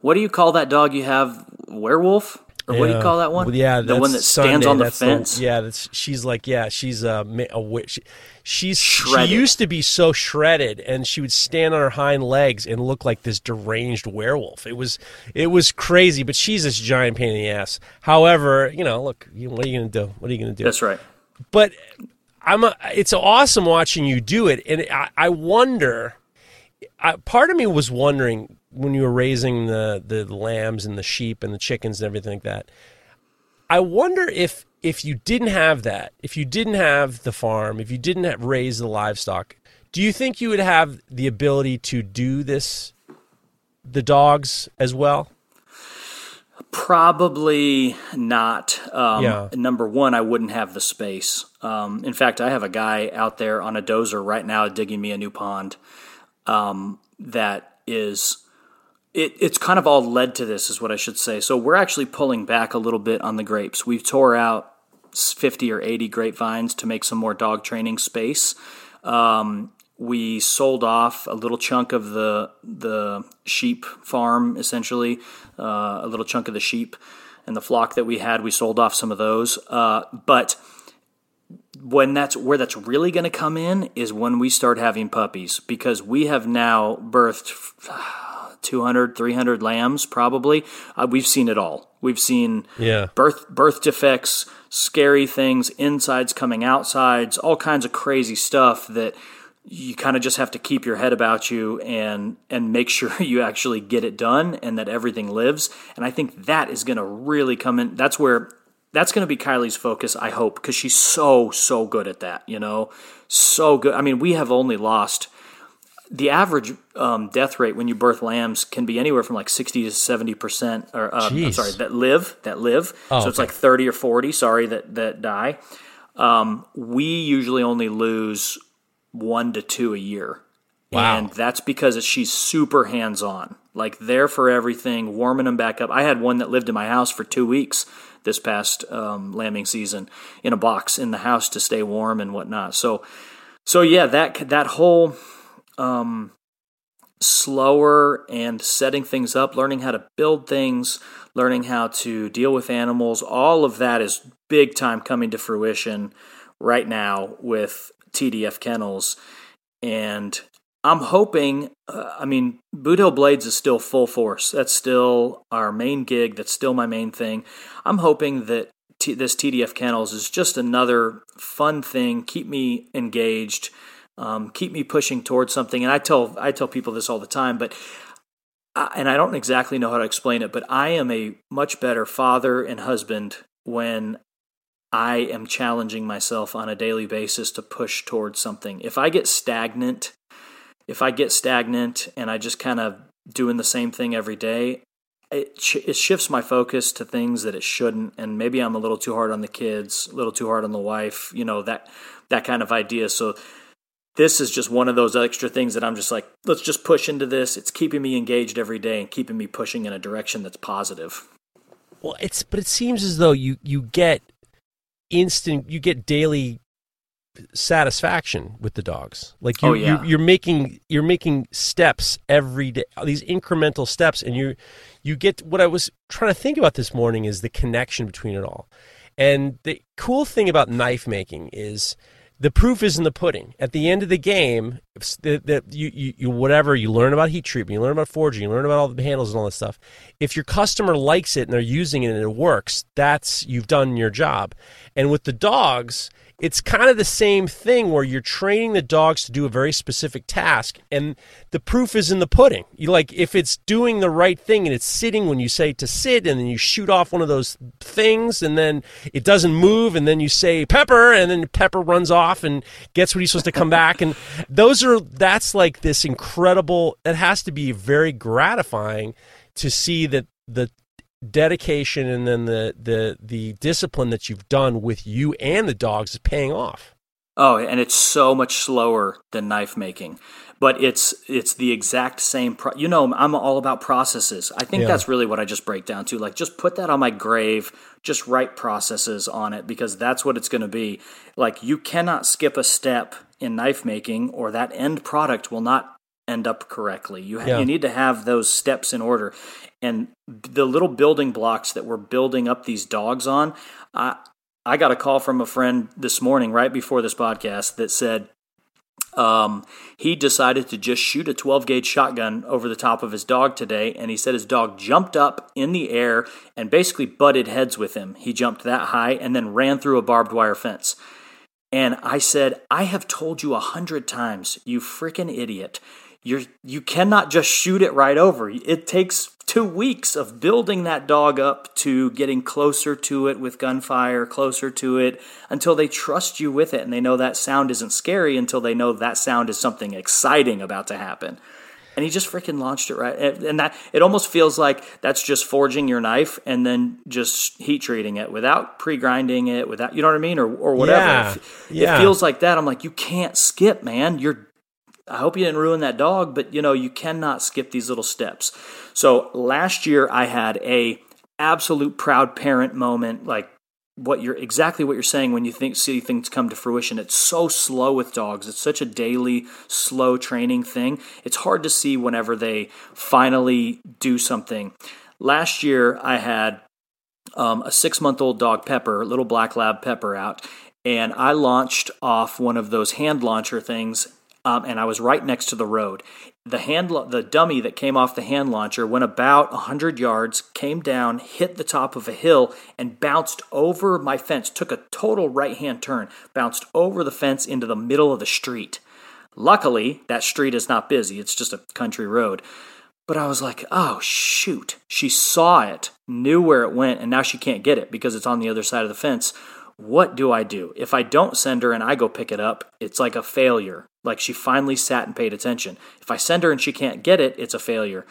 What do you call that dog you have? Werewolf? Or yeah. what do you call that one? Yeah, the one that stands Sunday. on the fence. The, yeah, that's she's like yeah, she's a, a she, she's shredded. she used to be so shredded, and she would stand on her hind legs and look like this deranged werewolf. It was it was crazy, but she's this giant pain in the ass. However, you know, look, what are you gonna do? What are you gonna do? That's right. But I'm a, it's awesome watching you do it, and I, I wonder. I, part of me was wondering when you were raising the, the lambs and the sheep and the chickens and everything like that. I wonder if if you didn't have that, if you didn't have the farm, if you didn't have, raise the livestock, do you think you would have the ability to do this, the dogs as well? Probably not. Um, yeah. Number one, I wouldn't have the space. Um, in fact, I have a guy out there on a dozer right now digging me a new pond um, that is it, it's kind of all led to this, is what I should say. So we're actually pulling back a little bit on the grapes. We've tore out 50 or 80 grapevines to make some more dog training space. Um, we sold off a little chunk of the the sheep farm, essentially, uh, a little chunk of the sheep and the flock that we had. We sold off some of those, uh, but when that's where that's really going to come in is when we start having puppies because we have now birthed 200, 300 lambs probably. Uh, we've seen it all. We've seen yeah. birth birth defects, scary things, insides coming outsides, all kinds of crazy stuff that you kind of just have to keep your head about you and and make <laughs> sure you actually get it done and that everything lives. And I think that is going to really come in. That's where that's going to be Kylee's focus, I hope, because she's so so good at that. You know, so good. I mean, we have only lost the average um, death rate when you birth lambs can be anywhere from like 60 to 70 percent or uh, I'm sorry that live that live. Oh, so it's like 30 or 40 sorry that that die. Um, we usually only lose one to two a year. Wow. and that's because she's super hands-on like there for everything warming them back up. I had one that lived in my house for two weeks this past um, lambing season in a box in the house to stay warm and whatnot. So so yeah that that whole um, slower and setting things up, learning how to build things, learning how to deal with animals. All of that is big time coming to fruition right now with TDF Kennels. And I'm hoping. Uh, I mean, Boothill Blades is still full force. That's still our main gig. That's still my main thing. I'm hoping that t- this TDF Kennels is just another fun thing. Keep me engaged. Um, keep me pushing towards something. And I tell I tell people this all the time, but I, and I don't exactly know how to explain it, but I am a much better father and husband when I am challenging myself on a daily basis to push towards something. If I get stagnant if I get stagnant and I just kind of doing the same thing every day, it, it shifts my focus to things that it shouldn't. And maybe I'm a little too hard on the kids, a little too hard on the wife, you know, that, that kind of idea. So this is just one of those extra things that I'm just like, let's just push into this. It's keeping me engaged every day and keeping me pushing in a direction that's positive. Well, it's, but it seems as though you, you get instant, you get daily satisfaction with the dogs. Like you, oh, yeah. you, you're making you're making steps every day, these incremental steps, and you you get what I was trying to think about this morning is the connection between it all. And the cool thing about knife making is the proof is in the pudding. At the end of the game, that you, you, you whatever you learn about heat treatment, you learn about forging, you learn about all the handles and all this stuff. If your customer likes it and they're using it and it works, that's you've done your job. And with the dogs, it's kind of the same thing where you're training the dogs to do a very specific task and the proof is in the pudding. You like if it's doing the right thing and it's sitting when you say to sit and then you shoot off one of those things and then it doesn't move and then you say pepper and then pepper runs off and gets what he's supposed to come back and those are that's like this incredible it has to be very gratifying to see that the dedication and then the the the discipline that you've done with you and the dogs is paying off. Oh, and it's so much slower than knife making, but it's it's the exact same. Pro- you know, I'm all about processes. I think yeah. that's really what I just break down to. Like, just put that on my grave. Just write processes on it because that's what it's going to be. Like, you cannot skip a step in knife making, or that end product will not end up correctly. You ha- yeah. you need to have those steps in order and the little building blocks that we're building up these dogs on. I I got a call from a friend this morning, right before this podcast, that said um, he decided to just shoot a 12 gauge shotgun over the top of his dog today, and he said his dog jumped up in the air and basically butted heads with him. He jumped that high and then ran through a barbed wire fence. And I said, I have told you a hundred times, you freaking idiot. You're, you cannot just shoot it right over. It takes two weeks of building that dog up to getting closer to it with gunfire, closer to it until they trust you with it and they know that sound isn't scary until they know that sound is something exciting about to happen. And he just freaking launched it right, and that it almost feels like that's just forging your knife and then just heat treating it without pre-grinding it, without you know what I mean, or or whatever. Yeah, it, yeah. it feels like that. I'm like, you can't skip, man. You're I hope you didn't ruin that dog, but you know, you cannot skip these little steps. So last year I had a absolute proud parent moment, like what you're exactly what you're saying when you think see things come to fruition. It's so slow with dogs. It's such a daily slow training thing. It's hard to see whenever they finally do something. Last year I had um, a six month old dog Pepper, little black lab Pepper out, and I launched off one of those hand launcher things um, and I was right next to the road. The hand, the dummy that came off the hand launcher went about hundred yards, came down, hit the top of a hill, and bounced over my fence. Took a total right-hand turn, bounced over the fence into the middle of the street. Luckily, that street is not busy; it's just a country road. But I was like, oh, shoot. She saw it, knew where it went, and now she can't get it because it's on the other side of the fence. What do I do? If I don't send her and I go pick it up, it's like a failure. Like she finally sat and paid attention. If I send her and she can't get it, it's a failure.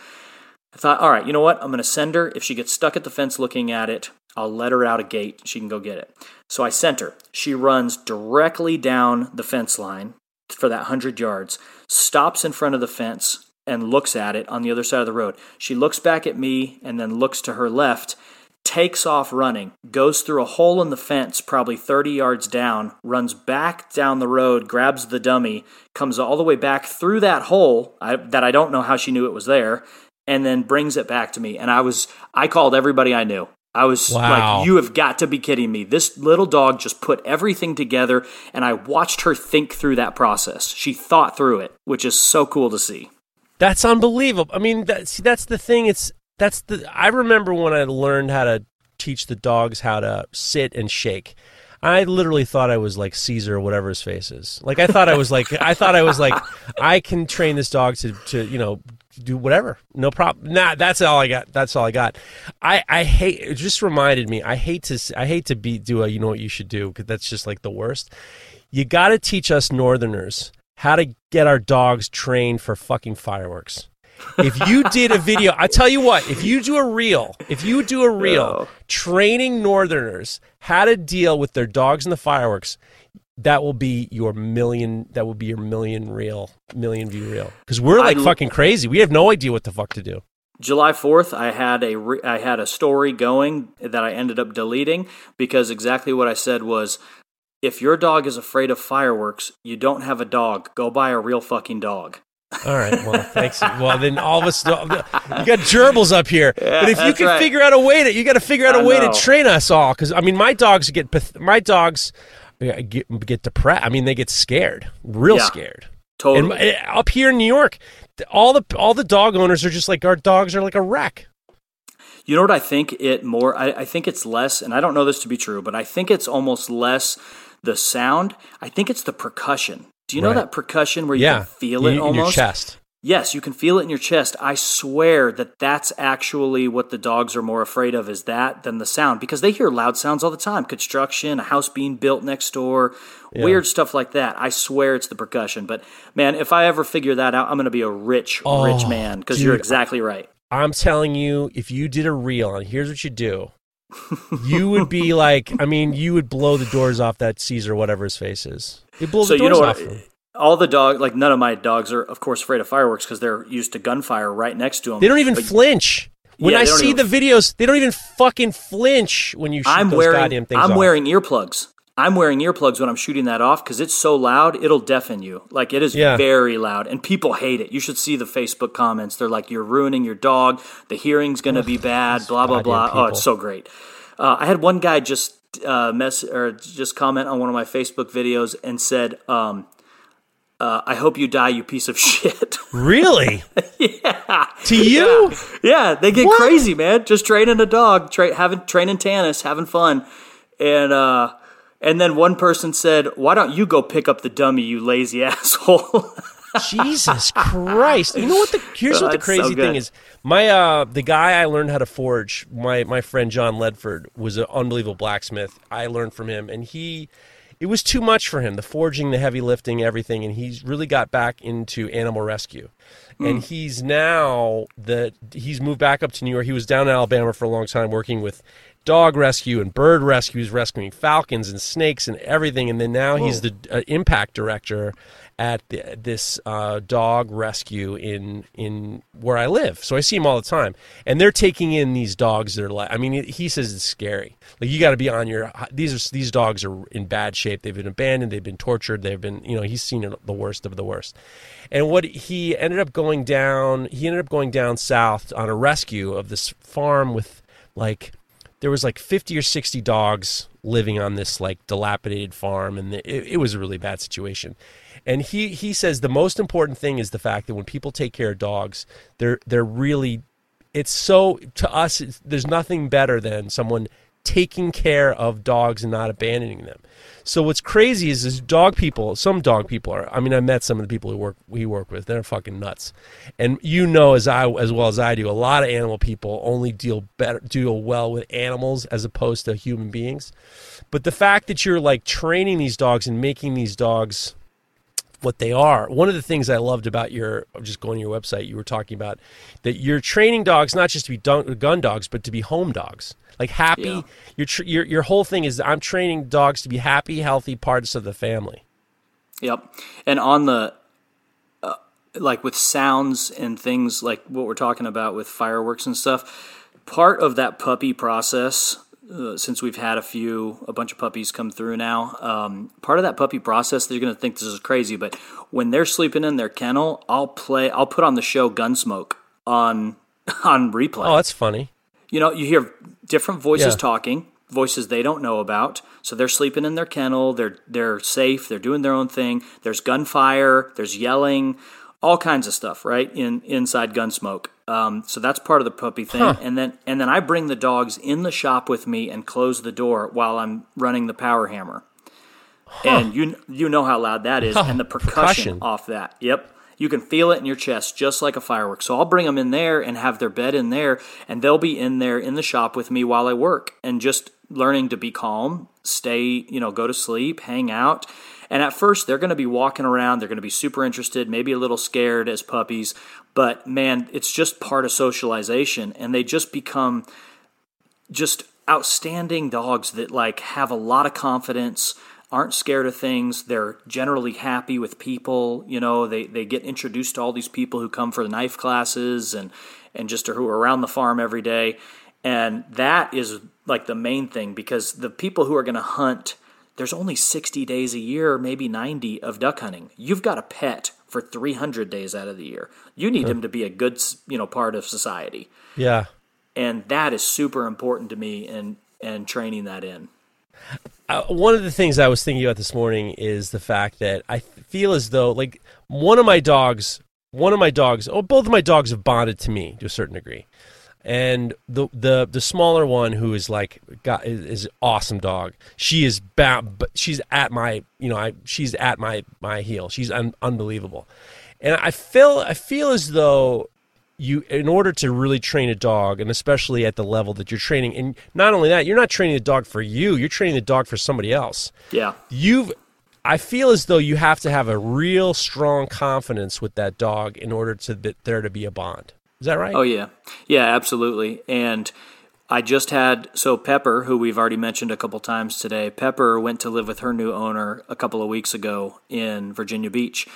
I thought, all right, you know what? I'm going to send her. If she gets stuck at the fence looking at it, I'll let her out a gate. She can go get it. So I sent her. She runs directly down the fence line for that 100 yards, stops in front of the fence, and looks at it on the other side of the road. She looks back at me and then looks to her left takes off running, goes through a hole in the fence, probably 30 yards down, runs back down the road, grabs the dummy, comes all the way back through that hole I, that I don't know how she knew it was there, and then brings it back to me. And I was, I called everybody I knew. I was Wow. like, you have got to be kidding me. This little dog just put everything together, and I watched her think through that process. She thought through it, which is so cool to see. That's unbelievable. I mean, that, see, that's the thing. It's that's the. I remember when I learned how to teach the dogs how to sit and shake. I literally thought I was like Cesar or whatever his face is. Like I thought I was like I thought I was like <laughs> I can train this dog to to you know do whatever. No problem. Nah, that's all I got. That's all I got. I I hate. It just reminded me. I hate to I hate to be do a you know what you should do because that's just like the worst. You got to teach us Northerners how to get our dogs trained for fucking fireworks. If you did a video, I tell you what, if you do a reel, if you do a reel training Northerners how to deal with their dogs and the fireworks, that will be your million. That will be your million reel, million view reel. Because we're like I l- fucking crazy. We have no idea what the fuck to do. July 4th, I had a re- I had a story going that I ended up deleting because exactly what I said was if your dog is afraid of fireworks, you don't have a dog. Go buy a real fucking dog. All right. Well, thanks. Well, then all of us, you got gerbils up here. but if you can right. figure out a way to, you got to figure out a I way to train us all. Because I mean, my dogs get, my dogs get, get depressed. I mean, they get scared, real Yeah. scared. Totally. And uh, up here in New York, all the all the dog owners are just like our dogs are like a wreck. You know what I think it more I, I think it's less and I don't know this to be true, but I think it's almost less the sound. I think it's the percussion. Do you know that percussion where you yeah, can feel it in, in almost? your chest. Yes, you can feel it in your chest. I swear that that's actually what the dogs are more afraid of is that than the sound because they hear loud sounds all the time. Construction, a house being built next door, weird stuff like that. I swear it's the percussion. But man, if I ever figure that out, I'm going to be a rich, rich Oh, man because you're exactly right. I'm telling you, if you did a reel, and here's what you do, you would be like, I mean, you would blow the doors off that Cesar, whatever his face is. You blow So the you doors know off what? All the dog, like none of my dogs are, of course, afraid of fireworks because they're used to gunfire right next to them. They don't even But flinch. When Yeah, I see even- the videos, they don't even fucking flinch when you shoot I'm those wearing, goddamn things I'm off. wearing earplugs. I'm wearing earplugs when I'm shooting that off because it's so loud, it'll deafen you. Like it is Yeah. very loud, and people hate it. You should see the Facebook comments. They're like, "You're ruining your dog. The hearing's going to be bad." Blah blah blah. Oh, it's so great. Uh, I had one guy just uh, mess or just comment on one of my Facebook videos and said, um, uh, "I hope you die, you piece of <laughs> shit." Really? <laughs> yeah. To you? Yeah, they get What? crazy, man. Just training a dog, tra- having training Tanis, having fun, and uh, and then one person said, "Why don't you go pick up the dummy, you lazy <laughs> asshole?" Jesus Christ! You know what? The here's what the That's so crazy thing is. My uh, the guy I learned how to forge. My my friend John Ledford was an unbelievable blacksmith. I learned from him, and he. It was too much for him, the forging, the heavy lifting, everything, and he's really got back into animal rescue. And he's now the he's moved back up to New York. He was down in Alabama for a long time working with dog rescue and bird rescues, rescuing falcons and snakes and everything. And then now he's the uh, impact director at the, this uh, dog rescue in in where I live. So I see him all the time, and they're taking in these dogs that are like. I mean, he says it's scary. Like you got to be on your. These are these dogs are in bad shape. They've been abandoned. They've been tortured. They've been you know he's seen it- the worst of the worst. And what he ended up going down, he ended up going down south on a rescue of this farm with like there was like 50 or 60 dogs living on this like dilapidated farm and it, it was a really bad situation. And he he says the most important thing is the fact that when people take care of dogs they're they're really it's so to us there's nothing better than someone taking care of dogs and not abandoning them so what's crazy is, is dog people some dog people are i mean i met some of the people who work we work with they're fucking nuts and you know as i as well as i do a lot of animal people only deal better deal well with animals as opposed to human beings but the fact that you're like training these dogs and making these dogs what they are. One of the things I loved about your just going to your website, you were talking about that you're training dogs not just to be gun dogs, but to be home dogs. Like happy, Yeah. your tr- your your whole thing is I'm training dogs to be happy, healthy parts of the family. Yep. And on the uh, like with sounds and things like what we're talking about with fireworks and stuff, part of that puppy process uh, since we've had a few a bunch of puppies come through now, um, part of that puppy process they're going to think this is crazy, but when they're sleeping in their kennel, I'll play I'll put on the show Gunsmoke on <laughs> on replay. Oh, that's funny. You know, you hear different voices Yeah. talking, voices they don't know about. So they're sleeping in their kennel. They're they're safe. They're doing their own thing. There's gunfire. There's yelling, all kinds of stuff, right? In inside Gunsmoke. Um, so that's part of the puppy thing. And then and then I bring the dogs in the shop with me and close the door while I'm running the power hammer. And you you know how loud that is, and the percussion, percussion. off that. Yep. You can feel it in your chest just like a firework. So I'll bring them in there and have their bed in there, and they'll be in there in the shop with me while I work and just learning to be calm, stay, you know, go to sleep, hang out. And at first, they're going to be walking around. They're going to be super interested, maybe a little scared as puppies. But man, it's just part of socialization, and they just become just outstanding dogs that like have a lot of confidence aren't scared of things. They're generally happy with people you know they, they get introduced to all these people who come for the knife classes and and just who are around the farm every day. And that is like the main thing because the people who are going to hunt there's only 60 days a year maybe 90 of duck hunting. You've got a pet for 300 days out of the year. You need him to be a good you know part of society. Yeah. and that is super important to me and and training that in uh, one of the things I was thinking about this morning is the fact that I feel as though like one of my dogs, one of my dogs, oh, both of my dogs have bonded to me to a certain degree, and the the the smaller one who is like got is, is awesome dog. She is but she's at my you know I she's at my my heel. She's un, unbelievable, and I feel I feel as though you in order to really train a dog and especially at the level that you're training and not only that you're not training the dog for you you're training the dog for somebody else. Yeah. You've i feel as though you have to have a real strong confidence with that dog in order to that there to be a bond. Is that right? Oh yeah, yeah, absolutely. And I just had so Pepper, who we've already mentioned a couple times today. Pepper went to live with her new owner a couple of weeks ago in Virginia Beach,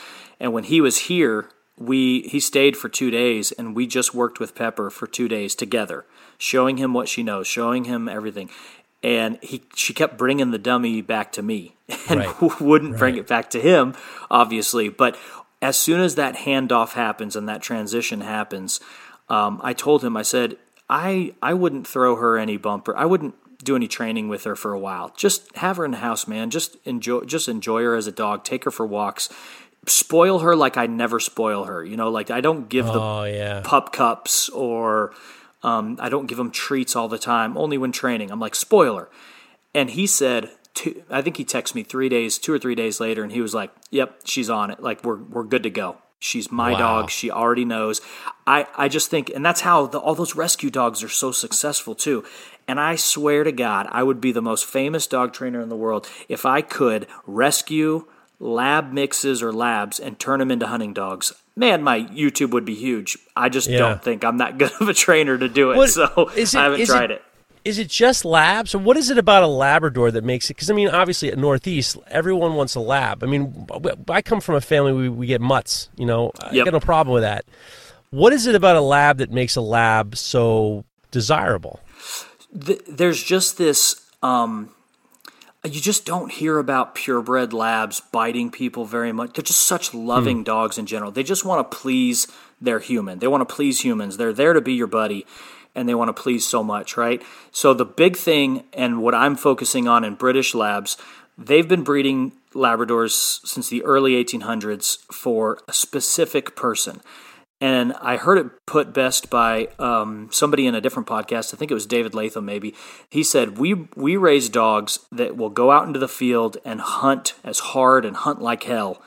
and when he was here, we he stayed for two days, and we just worked with Pepper for two days together, showing him what she knows, showing him everything. And he, she kept bringing the dummy back to me, <laughs> and Right. <laughs> wouldn't bring it back to him, obviously. But as soon as that handoff happens and that transition happens, um, I told him, I said, I I wouldn't throw her any bumper. I wouldn't do any training with her for a while. Just have her in the house, man. Just enjoy just enjoy her as a dog. Take her for walks. Spoil her like I never spoil her. You know, like I don't give the oh yeah pup cups or um, I don't give him treats all the time, only when training. I'm like, spoiler. And he said, two, I think he texted me three days, two or three days later, and he was like, yep, she's on it. Like, we're, we're good to go. She's my Wow. dog. She already knows. I, I just think, and that's how the, all those rescue dogs are so successful too. And I swear to God, I would be the most famous dog trainer in the world if I could rescue lab mixes or labs and turn them into hunting dogs. Man, my YouTube would be huge. I just Yeah. don't think I'm that <laughs> good of a trainer to do it, What- so is it- I haven't tried it- it. is it just labs or what is it about a labrador that makes it because i mean obviously at northeast everyone wants a lab i mean i come from a family we, we get mutts you know i Yep. got no problem with that what is it about a lab that makes a lab so desirable th- there's just this um you just don't hear about purebred labs biting people very much. They're just such loving hmm. dogs in general. They just want to please their human. They want to please humans. They're there to be your buddy and they want to please so much right? So the big thing and what i'm focusing on in british labs they've been breeding labradors since the early 1800s for a specific person and I heard it put best by um, somebody in a different podcast. I think it was David Latham, maybe. He said, "We we raise dogs that will go out into the field and hunt as hard and hunt like hell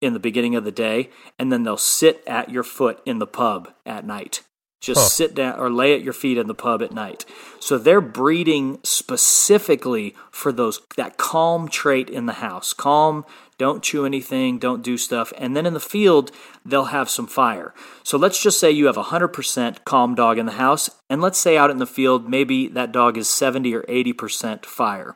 in the beginning of the day, and then they'll sit at your foot in the pub at night. Just Huh. sit down or lay at your feet in the pub at night. So they're breeding specifically for those that calm trait in the house. Calm, don't chew anything, don't do stuff. And then in the field, they'll have some fire. So let's just say you have a 100% calm dog in the house, and let's say out in the field, maybe that dog is 70 or 80% fire.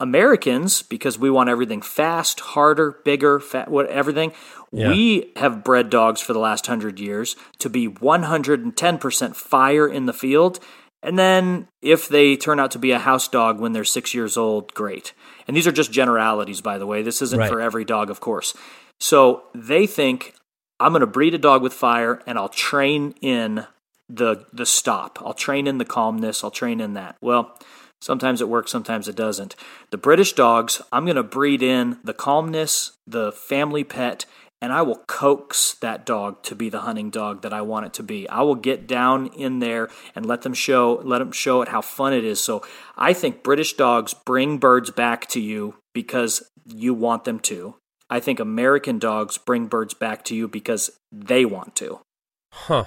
Americans, because we want everything fast, harder, bigger, fat, what everything, Yeah. we have bred dogs for the last hundred years to be 110% fire in the field. And then if they turn out to be a house dog when they're six years old, great. And these are just generalities, by the way. This isn't Right. for every dog, of course. So they think I'm going to breed a dog with fire and I'll train in the the stop. I'll train in the calmness. I'll train in that. Well, sometimes it works, sometimes it doesn't. The British dogs, I'm going to breed in the calmness, the family pet, and I will coax that dog to be the hunting dog that I want it to be. I will get down in there and let them show let them show it how fun it is. So I think British dogs bring birds back to you because you want them to. I think American dogs bring birds back to you because they want to. Huh.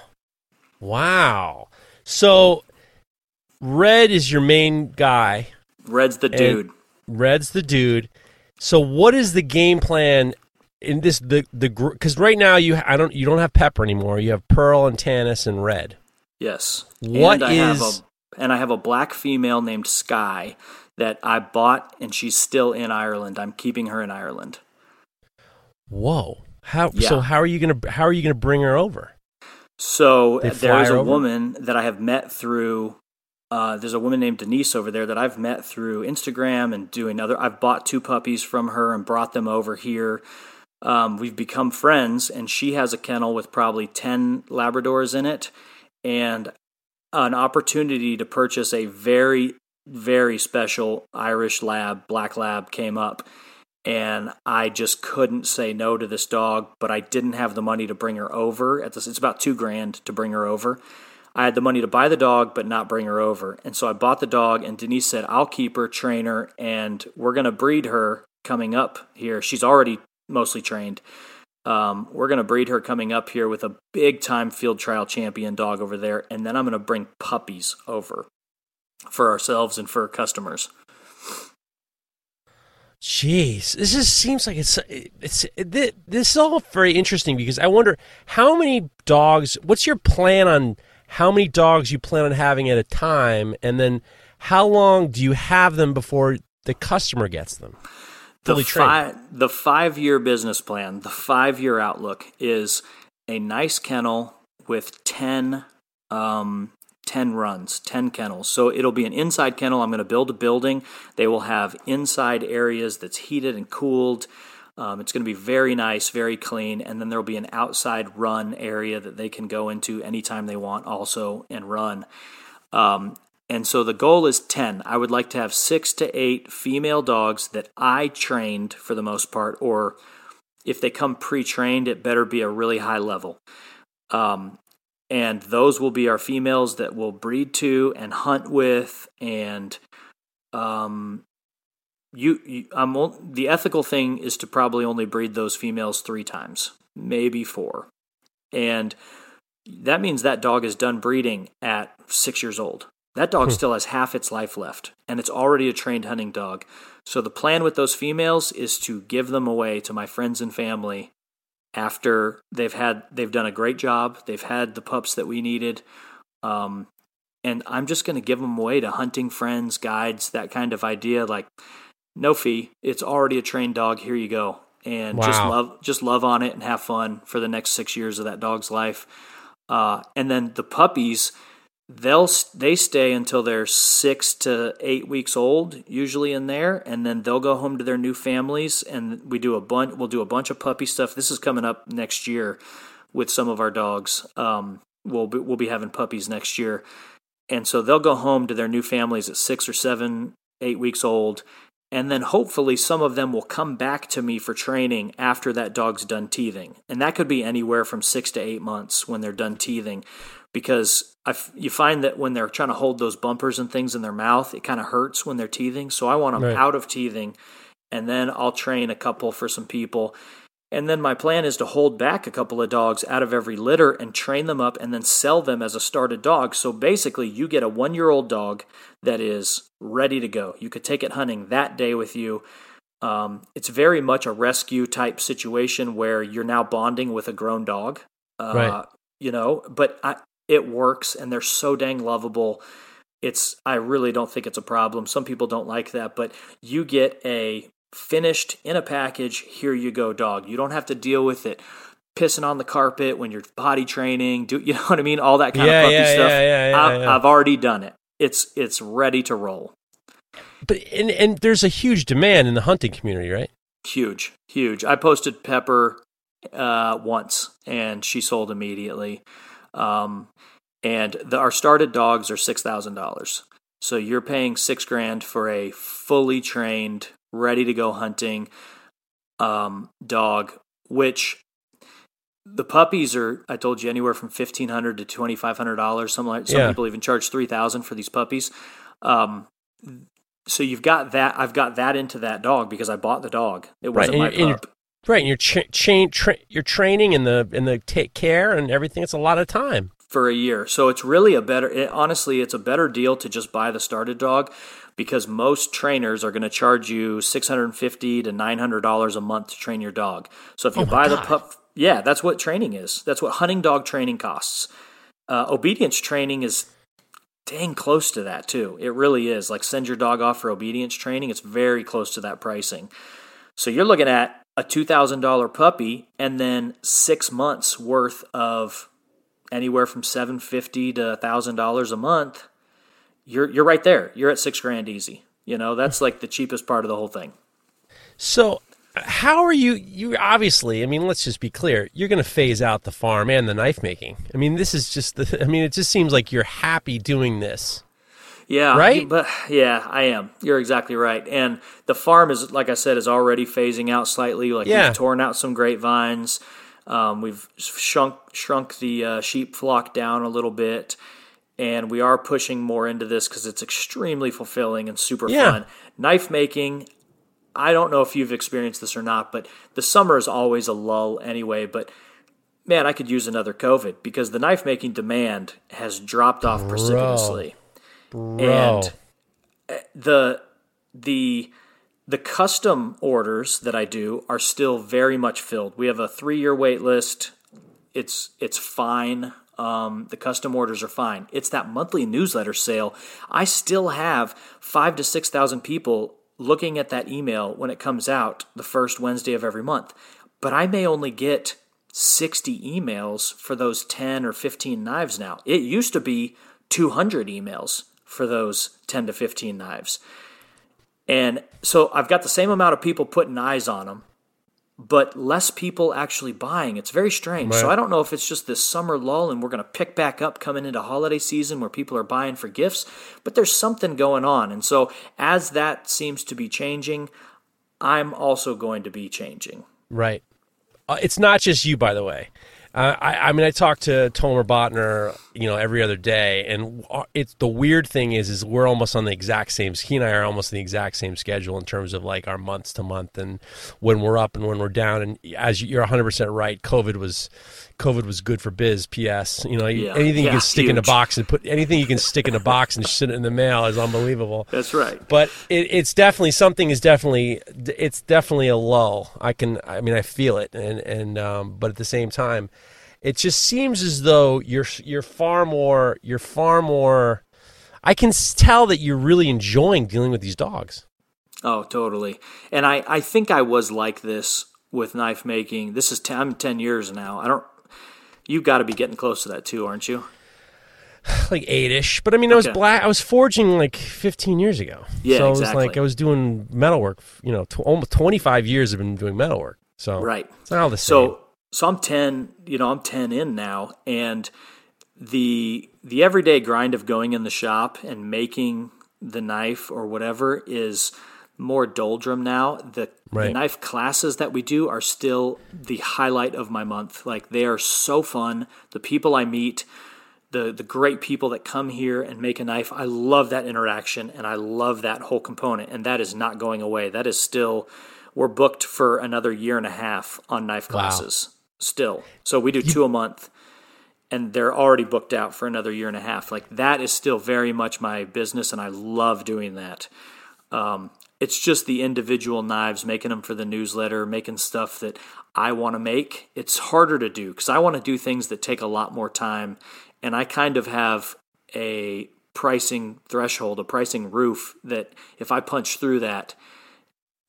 Wow. So Red is your main guy. Red's the dude. Red's the dude. So what is the game plan in this the the because right now you I don't you don't have Pepper anymore. You have Pearl and Tanis and Red. Yes. What and is a, and I have a black female named Sky that I bought and she's still in Ireland. I'm keeping her in Ireland. Whoa. How Yeah. so how are you going to how are you to bring her over? So there's a over? woman that I have met through. Uh, there's a woman named Denise over there that I've met through Instagram and doing other. I've bought two puppies from her and brought them over here. Um, we've become friends, and she has a kennel with probably ten Labradors in it, and an opportunity to purchase a very, very special Irish Lab, Black Lab, came up, and I just couldn't say no to this dog, but I didn't have the money to bring her over. At this, it's about two grand to bring her over. I had the money to buy the dog, but not bring her over, and so I bought the dog. And Denise said, "I'll keep her, train her, and we're gonna breed her coming up here. She's already mostly trained. Um, we're gonna breed her coming up here with a big time field trial champion dog over there, and then I'm gonna bring puppies over for ourselves and for customers." Jeez, this just seems like it's it's it, this is all very interesting because I wonder how many dogs. What's your plan on how many dogs you plan on having at a time, and then how long do you have them before the customer gets them? The fully trained. five the five year business plan, the five year outlook is a nice kennel with 10, um, 10 runs, 10 kennels. So it'll be an inside kennel. I'm going to build a building. They will have inside areas that's heated and cooled. Um, it's going to be very nice, very clean, and then there'll be an outside run area that they can go into anytime they want, also and run. Um, and so the goal is 10. I would like to have six to eight female dogs that I trained for the most part, or if they come pre trained, it better be a really high level. Um, and those will be our females that we'll breed to and hunt with. And um, you, you I'm, the ethical thing is to probably only breed those females three times, maybe four. And that means that dog is done breeding at six years old. That dog still has half its life left, and it's already a trained hunting dog. So the plan with those females is to give them away to my friends and family after they've had they've done a great job. They've had the pups that we needed, um, and I'm just going to give them away to hunting friends, guides, that kind of idea. Like no fee. It's already a trained dog. Here you go, and just love just love on it and have fun for the next six years of that dog's life. Uh, and then the puppies, they'll they stay until they're six to eight weeks old, usually in there, and then they'll go home to their new families. And we do a bunch. We'll do a bunch of puppy stuff. This is coming up next year with some of our dogs. Um, we'll be, we'll be having puppies next year, and so they'll go home to their new families at six or seven, eight weeks old. And then hopefully some of them will come back to me for training after that dog's done teething. And that could be anywhere from six to eight months when they're done teething. Because f- you find that when they're trying to hold those bumpers and things in their mouth, it kind of hurts when they're teething. So I want them Right. out of teething. And then I'll train a couple for some people. And then my plan is to hold back a couple of dogs out of every litter and train them up and then sell them as a started dog. So basically, you get a one year old dog that is ready to go. You could take it hunting that day with you. Um, it's very much a rescue type situation where you're now bonding with a grown dog. Uh, Right. You know, but I, it works and they're so dang lovable. It's, I really don't think it's a problem. Some people don't like that, but you get a finished in a package, here you go, dog. You don't have to deal with it pissing on the carpet when you're body training. Do <laughs> you know what I mean? All that kind Yeah, of puppy yeah, stuff. yeah, yeah, yeah, I've, yeah. I've already done it. It's it's ready to roll. But and and there's a huge demand in the hunting community, right? Huge, huge. I posted Pepper uh, once, and she sold immediately. Um, and the, our started dogs are six thousand dollars. So you're paying six grand for a fully trained, ready to go hunting um, dog, which the puppies are I told you anywhere from fifteen hundred to twenty five hundred dollars. Some like some Yeah. people even charge three thousand for these puppies. Um, so you've got that. I've got that into that dog because I bought the dog. It wasn't and my you're- and you're- pup. Right, and you're cha- chain tra- you're training and the and the take care and everything. It's a lot of time. For a year. So it's really a better, it, honestly, it's a better deal to just buy the started dog because most trainers are going to charge you 650 to nine hundred dollars a month to train your dog. So if you Oh buy the pup, yeah, that's what training is. That's what hunting dog training costs. Uh, obedience training is dang close to that too. It really is. Like send your dog off for obedience training. It's very close to that pricing. So you're looking at a two thousand dollar puppy and then six months worth of anywhere from seven fifty to thousand dollars a month. You're you're right there. You're at six grand easy. You know that's like the cheapest part of the whole thing. So, how are you? You obviously, I mean, let's just be clear. You're going to phase out the farm and the knife making. I mean, this is just the. <laughs> I mean, it just seems like you're happy doing this. Yeah, Right? But yeah, I am. You're exactly right. And the farm is, like I said, is already phasing out slightly. Like Yeah. we've torn out some grapevines. Um, we've shrunk shrunk the uh, sheep flock down a little bit, and we are pushing more into this because it's extremely fulfilling and super Yeah. fun. Knife making. I don't know if you've experienced this or not, but the summer is always a lull anyway. But man, I could use another COVID because the knife making demand has dropped off precipitously Bro. and the the the custom orders that I do are still very much filled. We have a three year wait list. It's it's fine. Um, the custom orders are fine. It's that monthly newsletter sale. I still have five to six thousand people looking at that email when it comes out the first Wednesday of every month. But I may only get 60 emails for those 10 or 15 knives now. It used to be 200 emails for those 10 to 15 knives. And so I've got the same amount of people putting eyes on them, but less people actually buying. It's very strange. So I don't know if it's just this summer lull and we're going to pick back up coming into holiday season where people are buying for gifts, but there's something going on. And so as that seems to be changing, I'm also going to be changing. Right. Uh, it's not just you, by the way. Uh, I, I mean, I talked to Tomer Botner, you know, every other day, and uh, it's the weird thing is, is we're almost on the exact same. He and I are almost on the exact same schedule in terms of like our months to month and when we're up and when we're down. And as you- you're 100 percent right, COVID was, COVID was good for biz. P.S. You know, Yeah. anything you can stick in a box and put anything you can stick in a box and send it in the mail is unbelievable That's right. but it, it's definitely something is definitely it's definitely a lull. I can I mean I feel it and and um, but at the same time, it just seems as though you're you're far more you're far more. I can tell that you're really enjoying dealing with these dogs. Oh, totally. And I, I think I was like this with knife making. This is 10, I'm 10 years now. I don't, You've got to be getting close to that too, aren't you? <sighs> like eight-ish. But I mean, I was Okay. black. I was forging like 15 years ago. Yeah, so it was exactly. like I was doing metalwork. You know, tw- almost 25 years I've been doing metalwork. So Right. it's not all the same. So, so I'm 10, you know, I'm 10 in now and the, the everyday grind of going in the shop and making the knife or whatever is more doldrum now. The, the knife classes that we do are still the highlight of my month. Like they are so fun. The people I meet, the the great people that come here and make a knife. I love that interaction and I love that whole component and that is not going away. That is still we're booked for another year and a half on knife Wow. Still. So we do two a month and they're already booked out for another year and a half. Like that is still very much my business and I love doing that. Um, it's just the individual knives, making them for the newsletter, making stuff that I want to make. It's harder to do because I want to do things that take a lot more time. And I kind of have a pricing threshold, a pricing roof that if I punch through that,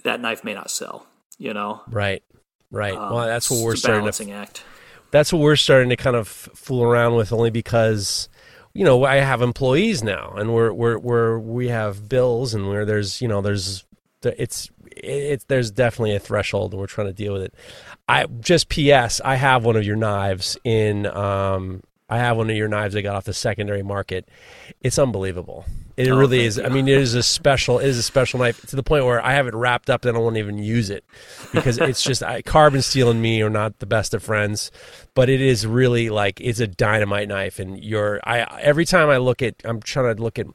that knife may not sell, you know? right, right. Um, well, that's what we're a starting to act. that's what we're starting to kind of fool around with only because you know I have employees now and we're we're we're we have bills and where there's you know there's it's it's there's definitely a threshold and we're trying to deal with it. I just PS I have one of your knives in um I have one of your knives I got off the secondary market. It's unbelievable. It oh, really is. You. I mean, it is a special. It is a special knife to the point where I have it wrapped up and I don't even use it because it's just I, carbon steel and me are not the best of friends. But it is really like it's a dynamite knife, and you're I every time I look at I'm trying to look at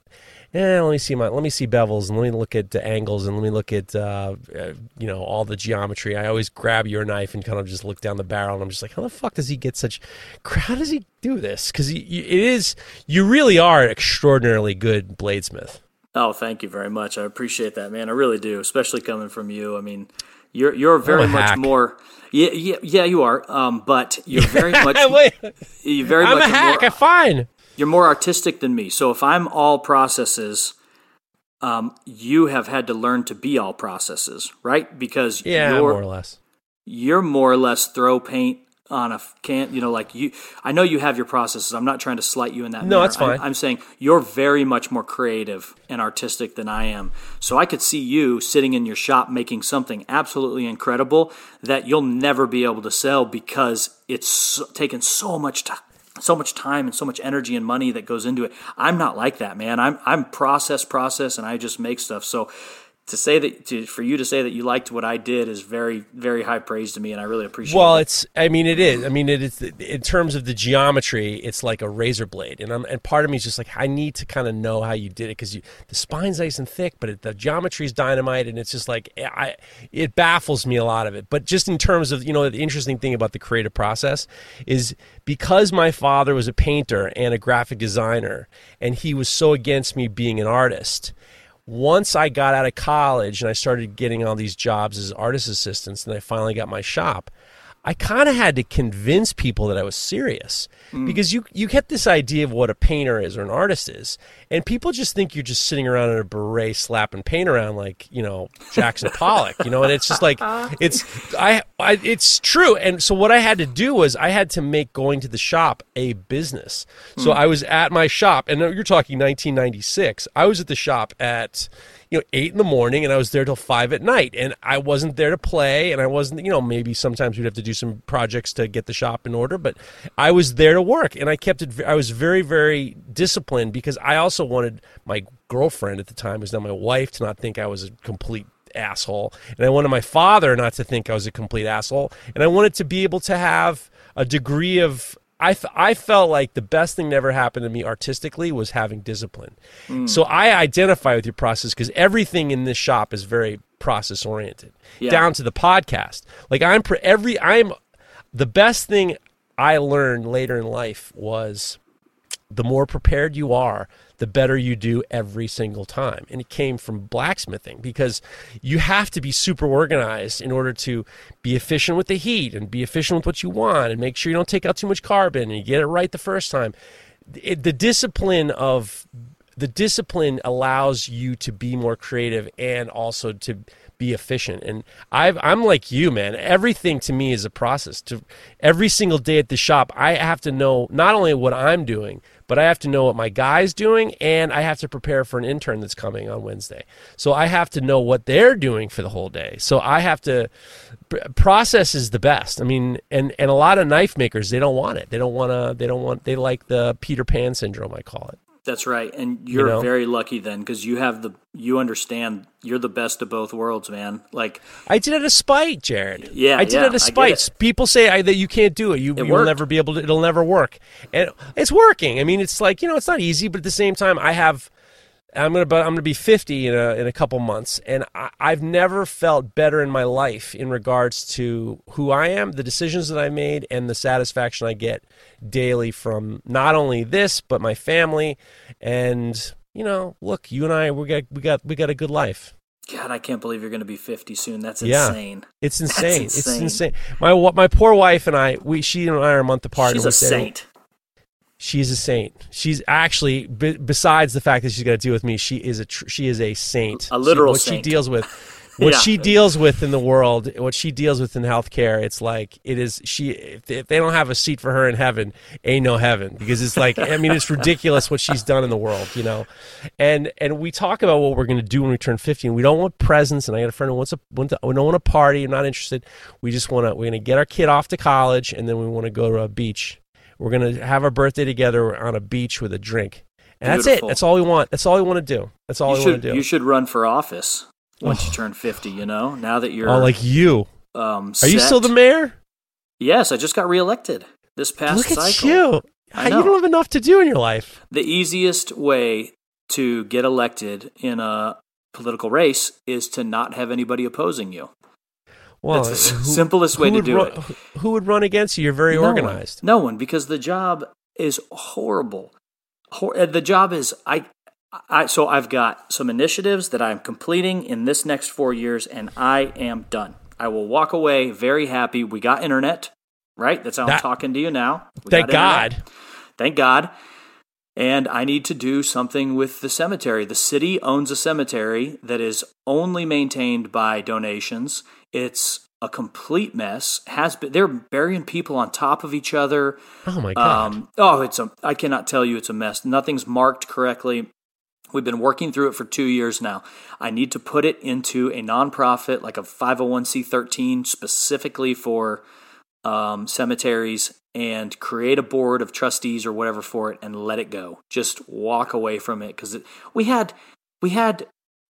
eh, let me see my let me see bevels and let me look at the angles and let me look at uh, uh, you know all the geometry. I always grab your knife and kind of just look down the barrel and I'm just like, how the fuck does he get such? How does he do this? Because it is you really are an extraordinarily good bladesmith. Oh, thank you very much. I appreciate that, man. I really do, especially coming from you. I mean, you're you're very much hack. more. Yeah, yeah, yeah, you are. Um, but you're very <laughs> much. Wait, you're very I'm much a hack. More, I'm fine you're more artistic than me. So if I'm all processes, um, you have had to learn to be all processes, right? Because yeah, more or less. You're more or less throw paint on a can you know like you i know you have your processes i'm not trying to slight you in that no manner. that's fine I'm, I'm, saying you're very much more creative and artistic than i am so i could see you sitting in your shop making something absolutely incredible that you'll never be able to sell because it's taken so much time so much time and so much energy and money that goes into it. I'm not like that, man. I'm I'm process process and I just make stuff. So to say that to, for you to say that you liked what I did is very very high praise to me, and I really appreciate. Well, it. Well, it's I mean it is I mean it is in terms of the geometry, it's like a razor blade, and I'm and part of me is just like I need to kind of know how you did it because the spine's nice and thick, but it, the geometry is dynamite, and it's just like eh, I it baffles me a lot of it. But just in terms of you know the interesting thing about the creative process is because my father was a painter and a graphic designer, and he was so against me being an artist once I got out of college and I started getting all these jobs as artist assistants, and I finally got my shop, I kind of had to convince people that I was serious mm. because you you get this idea of what a painter is or an artist is, and people just think you're just sitting around in a beret slapping paint around like you know Jackson <laughs> Pollock, you know, and it's just like it's I, I it's true. And so what I had to do was I had to make going to the shop a business. So mm. I was at my shop, and you're talking 1996. I was at the shop at you know eight in the morning and I was there till five at night. And I wasn't there to play and I wasn't you know maybe sometimes we'd have to do some projects to get the shop in order but I was there to work. And I kept it I was very very disciplined because I also wanted my girlfriend at the time was now my wife to not think I was a complete asshole. And I wanted my father not to think I was a complete asshole. And I wanted to be able to have a degree of I, I felt like the best thing that ever happened to me artistically was having discipline. Mm. So I identify with your process because everything in this shop is very process oriented, yeah. down to the podcast. Like I'm pre- every I'm the best thing I learned later in life was the more prepared you are, the better you do every single time. And it came from blacksmithing because you have to be super organized in order to be efficient with the heat and be efficient with what you want and make sure you don't take out too much carbon and you get it right the first time. It, the discipline of the discipline allows you to be more creative and also to be efficient. And i am like you, man. Everything to me is a process. To every single day at the shop, I have to know not only what I'm doing, but I have to know what my guy's doing, and I have to prepare for an intern that's coming on Wednesday. So I have to know what they're doing for the whole day. So I have to process is the best. I mean, and and a lot of knife makers they don't want it. They don't want to. They don't want. They like the Peter Pan syndrome. I call it. That's right, and you're you know? very lucky then because you have the you understand you're the best of both worlds, man. Like I did it a spite, Jared. Yeah, I did yeah, it a spite. It. People say I, that you can't do it. You it you'll never be able to. It'll never work, and it's working. I mean, it's like you know, it's not easy, but at the same time, I have I'm gonna I'm gonna be 50 in a in a couple months, and I, I've never felt better in my life in regards to who I am, the decisions that I made, and the satisfaction I get daily from not only this but my family. And you know, look, you and I we got we got we got a good life. God, I can't believe you're going to be 50 soon. That's insane. Yeah, it's insane. insane. It's insane. My my poor wife and I, we she and I are a month apart. She's a saint. She's a saint. She's actually, b- besides the fact that she's got to deal with me, she is a tr- she is a saint. A literal she, what saint. she deals with, <laughs> what yeah. she deals with in the world, what she deals with in healthcare, it's like it is. She if they don't have a seat for her in heaven, ain't no heaven because it's like I mean it's ridiculous what she's done in the world, you know. And and we talk about what we're going to do when we turn fifty, and we don't want presents. And I got a friend who wants a we don't want a party. I'm not interested. We just want to we're going to get our kid off to college, and then we want to go to a beach We're gonna have our birthday together on a beach with a drink, and that's it. That's all we want. That's all we want to do. That's all you we should want to do. you should run for office once you <sighs> turn fifty. You know, now that you're oh, like you. um, Are you still the mayor? Yes, I just got reelected this past Look at cycle. you. I You don't have enough to do in your life. The easiest way to get elected in a political race is to not have anybody opposing you. Well, That's the who- simplest way to do run, it. Who would run against you? You're very No one. organized. No one, because the job is horrible. Hor- uh, the job is I, I. So I've got some initiatives that I'm completing in this next four years, and I am done. I will walk away very happy. We got internet, right? That's how That- I'm talking to you now. We Thank internet. God. Thank God. And I need to do something with the cemetery. The city owns a cemetery that is only maintained by donations. It's a complete mess. Has been they're burying people on top of each other. Oh my God. Um, oh, it's a I cannot tell you it's a mess. Nothing's marked correctly. We've been working through it for two years now. I need to put it into a nonprofit, like a 501c13, specifically for um, cemeteries, and create a board of trustees or whatever for it, and let it go. Just walk away from it because we had we had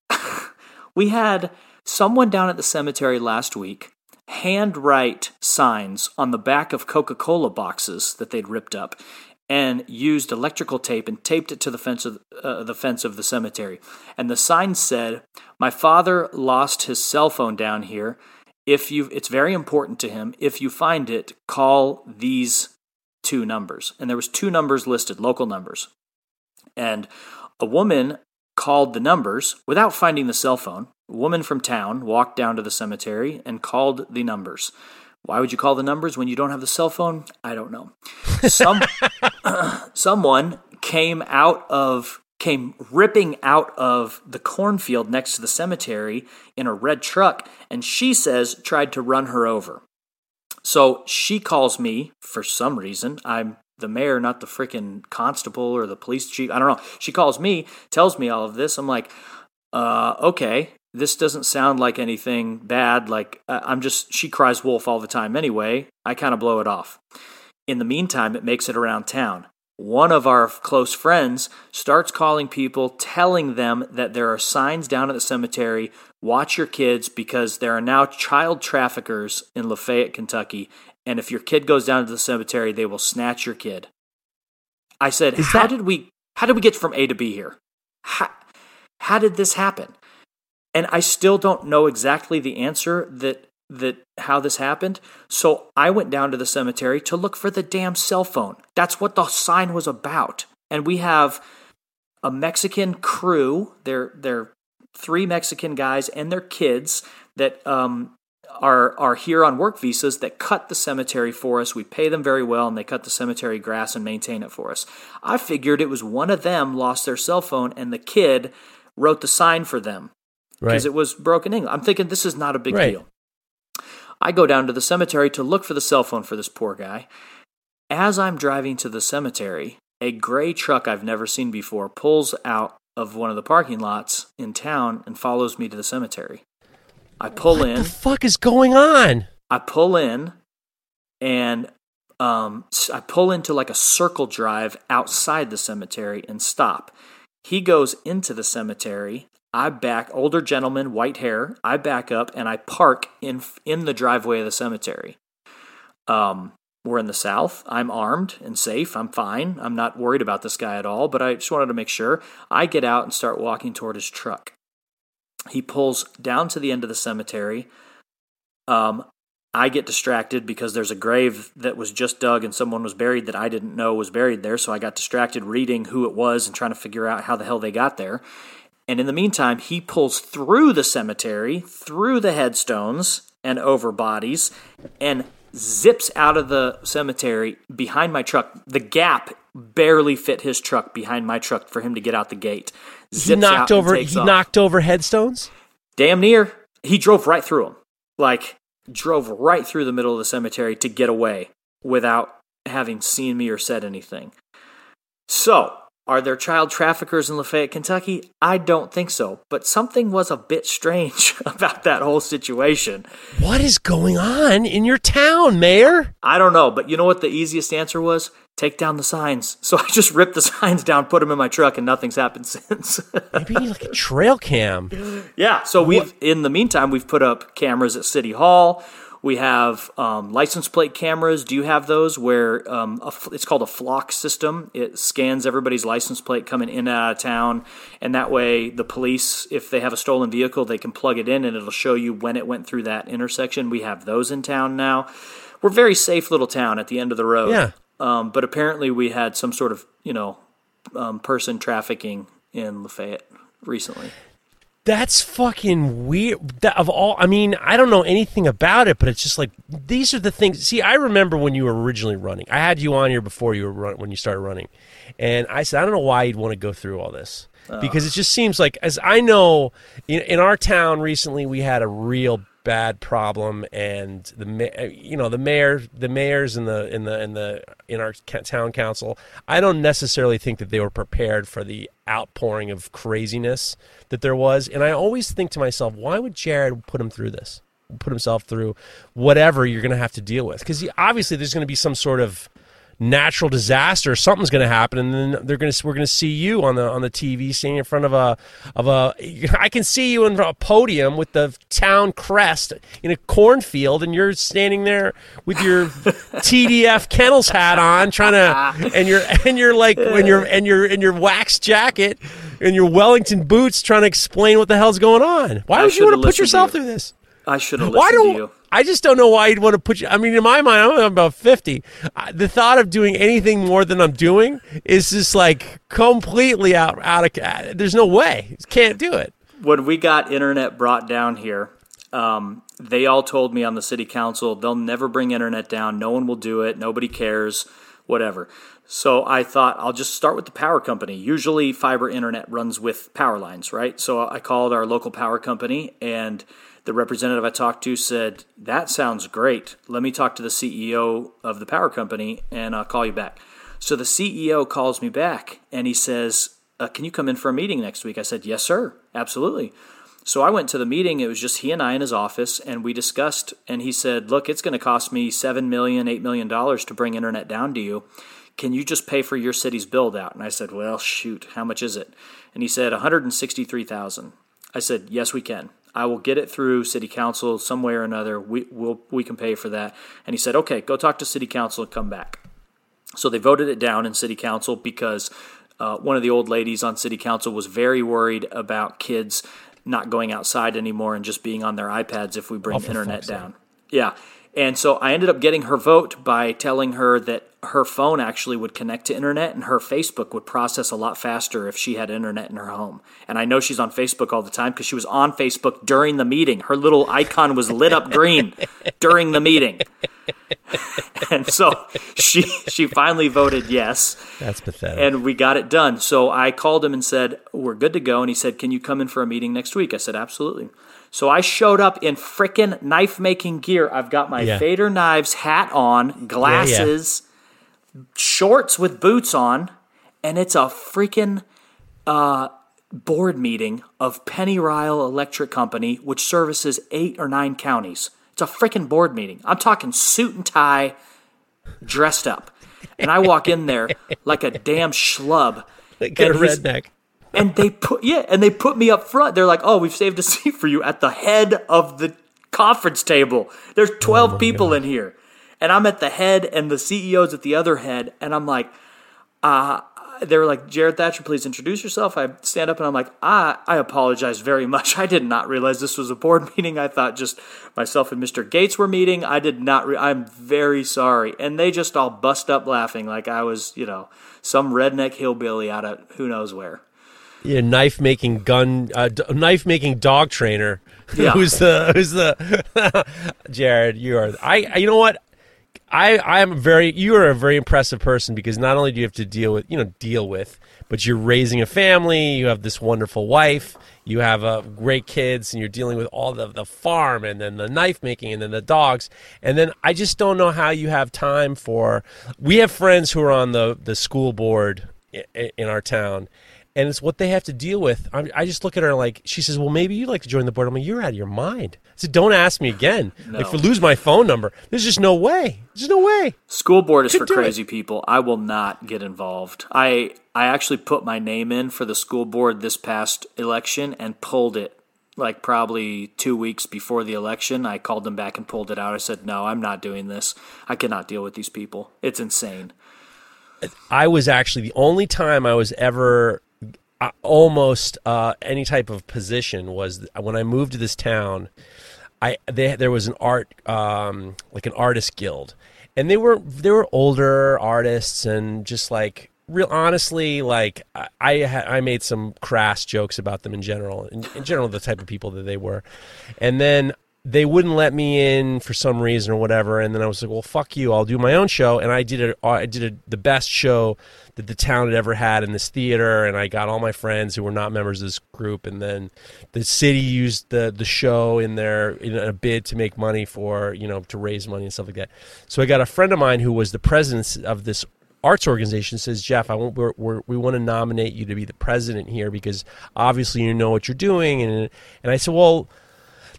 <laughs> we had someone down at the cemetery last week handwrite signs on the back of Coca-Cola boxes that they'd ripped up and used electrical tape and taped it to the fence of uh, the fence of the cemetery. And the sign said, "My father lost his cell phone down here. If you it's very important to him. If you find it, call these two numbers." And there was two numbers listed, local numbers. And a woman called the numbers without finding the cell phone. Woman from town walked down to the cemetery and called the numbers. Why would you call the numbers when you don't have the cell phone? I don't know. Some <laughs> <clears throat> someone came out of came ripping out of the cornfield next to the cemetery in a red truck and she says tried to run her over. So she calls me for some reason. I'm the mayor, not the freaking constable or the police chief. I don't know. She calls me, tells me all of this. I'm like, uh, okay, this doesn't sound like anything bad. Like, uh, I'm just, she cries wolf all the time anyway. I kind of blow it off. In the meantime, it makes it around town. One of our close friends starts calling people, telling them that there are signs down at the cemetery. Watch your kids because there are now child traffickers in Lafayette, Kentucky. And if your kid goes down to the cemetery, they will snatch your kid. I said, Is How that- did we how did we get from A to B here? How, how did this happen? And I still don't know exactly the answer that that how this happened. So I went down to the cemetery to look for the damn cell phone. That's what the sign was about. And we have a Mexican crew. They're they're three Mexican guys and their kids that um, are are here on work visas that cut the cemetery for us. We pay them very well, and they cut the cemetery grass and maintain it for us. I figured it was one of them lost their cell phone, and the kid wrote the sign for them right. because it was broken English. I'm thinking this is not a big Right. deal. I go down to the cemetery to look for the cell phone for this poor guy. As I'm driving to the cemetery, a gray truck I've never seen before pulls out of one of the parking lots in town and follows me to the cemetery. I pull what in. the fuck is going on? I pull in and um, I pull into like a circle drive outside the cemetery and stop. He goes into the cemetery. I back, older gentleman, white hair. I back up and I park in in the driveway of the cemetery. Um, we're in the south. I'm armed and safe. I'm fine. I'm not worried about this guy at all. But I just wanted to make sure. I get out and start walking toward his truck. He pulls down to the end of the cemetery. Um, I get distracted because there's a grave that was just dug and someone was buried that I didn't know was buried there. So I got distracted reading who it was and trying to figure out how the hell they got there. And in the meantime, he pulls through the cemetery, through the headstones and over bodies, and zips out of the cemetery behind my truck. The gap barely fit his truck behind my truck for him to get out the gate. He knocked over. He off. knocked over headstones. Damn near. He drove right through them. Like, drove right through the middle of the cemetery to get away without having seen me or said anything. So, Are there child traffickers in Lafayette, Kentucky? I don't think so. But something was a bit strange <laughs> about that whole situation. What is going on in your town, Mayor? I don't know, but you know what the easiest answer was? Take down the signs. <laughs> So I just ripped the signs down, put them in my truck, and nothing's happened <laughs> since. Maybe like a trail cam. Yeah. So we've, in the meantime, we've put up cameras at City Hall. We have um, license plate cameras. Do you have those where um, it's called a flock system? It scans everybody's license plate coming in and out of town, and that way the police, if they have a stolen vehicle, they can plug it in and it'll show you when it went through that intersection. We have those in town now. We're a very safe little town at the end of the road. Yeah. Um, but apparently, we had some sort of you know um, person trafficking in Lafayette recently. That's fucking weird. That, of all, I mean, I don't know anything about it, but it's just like these are the things. See, I remember when you were originally running. I had you on here before you were run, when you started running, and I said I don't know why you'd want to go through all this because it just seems like, as I know, in, in our town recently, we had a real bad problem and the uh, you know the mayor the mayors in the in the in the in our town council i don't necessarily think that they were prepared for the outpouring of craziness that there was. And i always think to myself why would jared put him through this? Put himself through whatever you're going to have to deal with. Because obviously there's going to be some sort of natural disaster, something's going to happen, and then they're going to we're going to see you on the on the TV, standing in front of a of a. <laughs> I can see you in a podium with the town crest in a cornfield, and you're standing there with your <laughs> TDF kennels hat on, trying to, and you're <laughs> and you're like when you're and you're in your wax jacket and your Wellington boots, trying to explain what the hell's going on. Why would you want to put yourself through this? I should have listened why don't, to you. I just don't know why you'd want to put you. I mean, in my mind, I'm about 50. The thought of doing anything more than I'm doing is just like completely out, out of, there's no way. Can't do it. When we got internet brought down here, um, they all told me on the city council they'll never bring internet down. No one will do it. Nobody cares. Whatever. So I thought I'll just start with the power company. Usually, fiber internet runs with power lines, right? So I called our local power company and the representative I talked to said, That sounds great. Let me talk to the CEO of the power company and I'll call you back. So the CEO calls me back and he says, uh, Can you come in for a meeting next week? I said, Yes, sir. Absolutely. So I went to the meeting. It was just he and I in his office, and we discussed. And he said, "Look, it's going to cost me seven million, eight million dollars to bring internet down to you. Can you just pay for your city's build out?" And I said, "Well, shoot, how much is it?" And he said, "One hundred and sixty-three thousand. I said, "Yes, we can." I will get it through city council some way or another. We will we can pay for that. And he said, okay, go talk to city council and come back. So they voted it down in city council because uh, one of the old ladies on city council was very worried about kids not going outside anymore and just being on their iPads if we bring oh, internet down. Yeah. And so I ended up getting her vote by telling her that her phone actually would connect to internet and her Facebook would process a lot faster if she had internet in her home. And I know she's on Facebook all the time because she was on Facebook during the meeting. Her little icon was lit up green <laughs> during the meeting. <laughs> and so she she finally voted yes. That's pathetic. And we got it done. So I called him and said, "We're good to go." And he said, "Can you come in for a meeting next week?" I said, "Absolutely." So I showed up in frickin' knife making gear. I've got my yeah. Feder knives hat on, glasses, yeah, yeah. shorts with boots on, and it's a freaking uh, board meeting of Pennyrile Electric Company, which services eight or nine counties. It's a freaking board meeting. I'm talking suit and tie, dressed up. And I walk in there like a damn schlub. <laughs> Like a redneck and they put yeah, and they put me up front. They're like, "Oh, we've saved a <laughs> seat for you at the head of the conference table. There's 12 oh people God. in here." And I'm at the head and the CEO's at the other head, and I'm like, uh they were like, Jared Thatcher, please introduce yourself. I stand up and I'm like, I, I apologize very much. <laughs> I did not realize this was a board <laughs> meeting. I thought just myself and Mr. Gates were meeting. I did not, re- I'm very sorry. And they just all bust up laughing like I was, you know, some redneck hillbilly out of who knows where yeah, knife making gun, uh, d- knife making dog trainer. Yeah. <laughs> who's the who's the <laughs> Jared? You are. I. You know what? I. I am very. You are a very impressive person because not only do you have to deal with you know deal with, but you're raising a family. You have this wonderful wife. You have uh, great kids, and you're dealing with all the the farm, and then the knife making, and then the dogs, and then I just don't know how you have time for. We have friends who are on the the school board in our town, and it's what they have to deal with. I, I, just look at her like she says, "Well, maybe you'd like to join the board." I'm like, "You're out of your mind." I said, "Don't ask me again. No. <laughs> Like, if lose my phone number, there's just no way. There's no way." School board is Could for crazy it. people. I will not get involved. I I actually put my name in for the school board this past election and pulled it like probably two weeks before the election. I called them back and pulled it out. I said, "No, I'm not doing this. I cannot deal with these people. It's insane." I was actually the only time I was ever almost uh, any type of position was when I moved to this town. I they, there was an art um, like an artist guild, and they were they were older artists and just like real honestly like I I, I made some crass jokes about them in general in, in general the type of people that they were, and then they wouldn't let me in for some reason or whatever. And then i was like well fuck you. I'll do my own show. And i did a, i did a, the best show that the town had ever had in this theater. And i got all my friends who were not members of this group. And then the city used the the show in their in a bid to make money for you know to raise money and stuff like that. So i got a friend of mine who was the president of this arts organization says, Jeff, I want we're, we're, we want to nominate you to be the president here because obviously you know what you're doing. And and I said, well,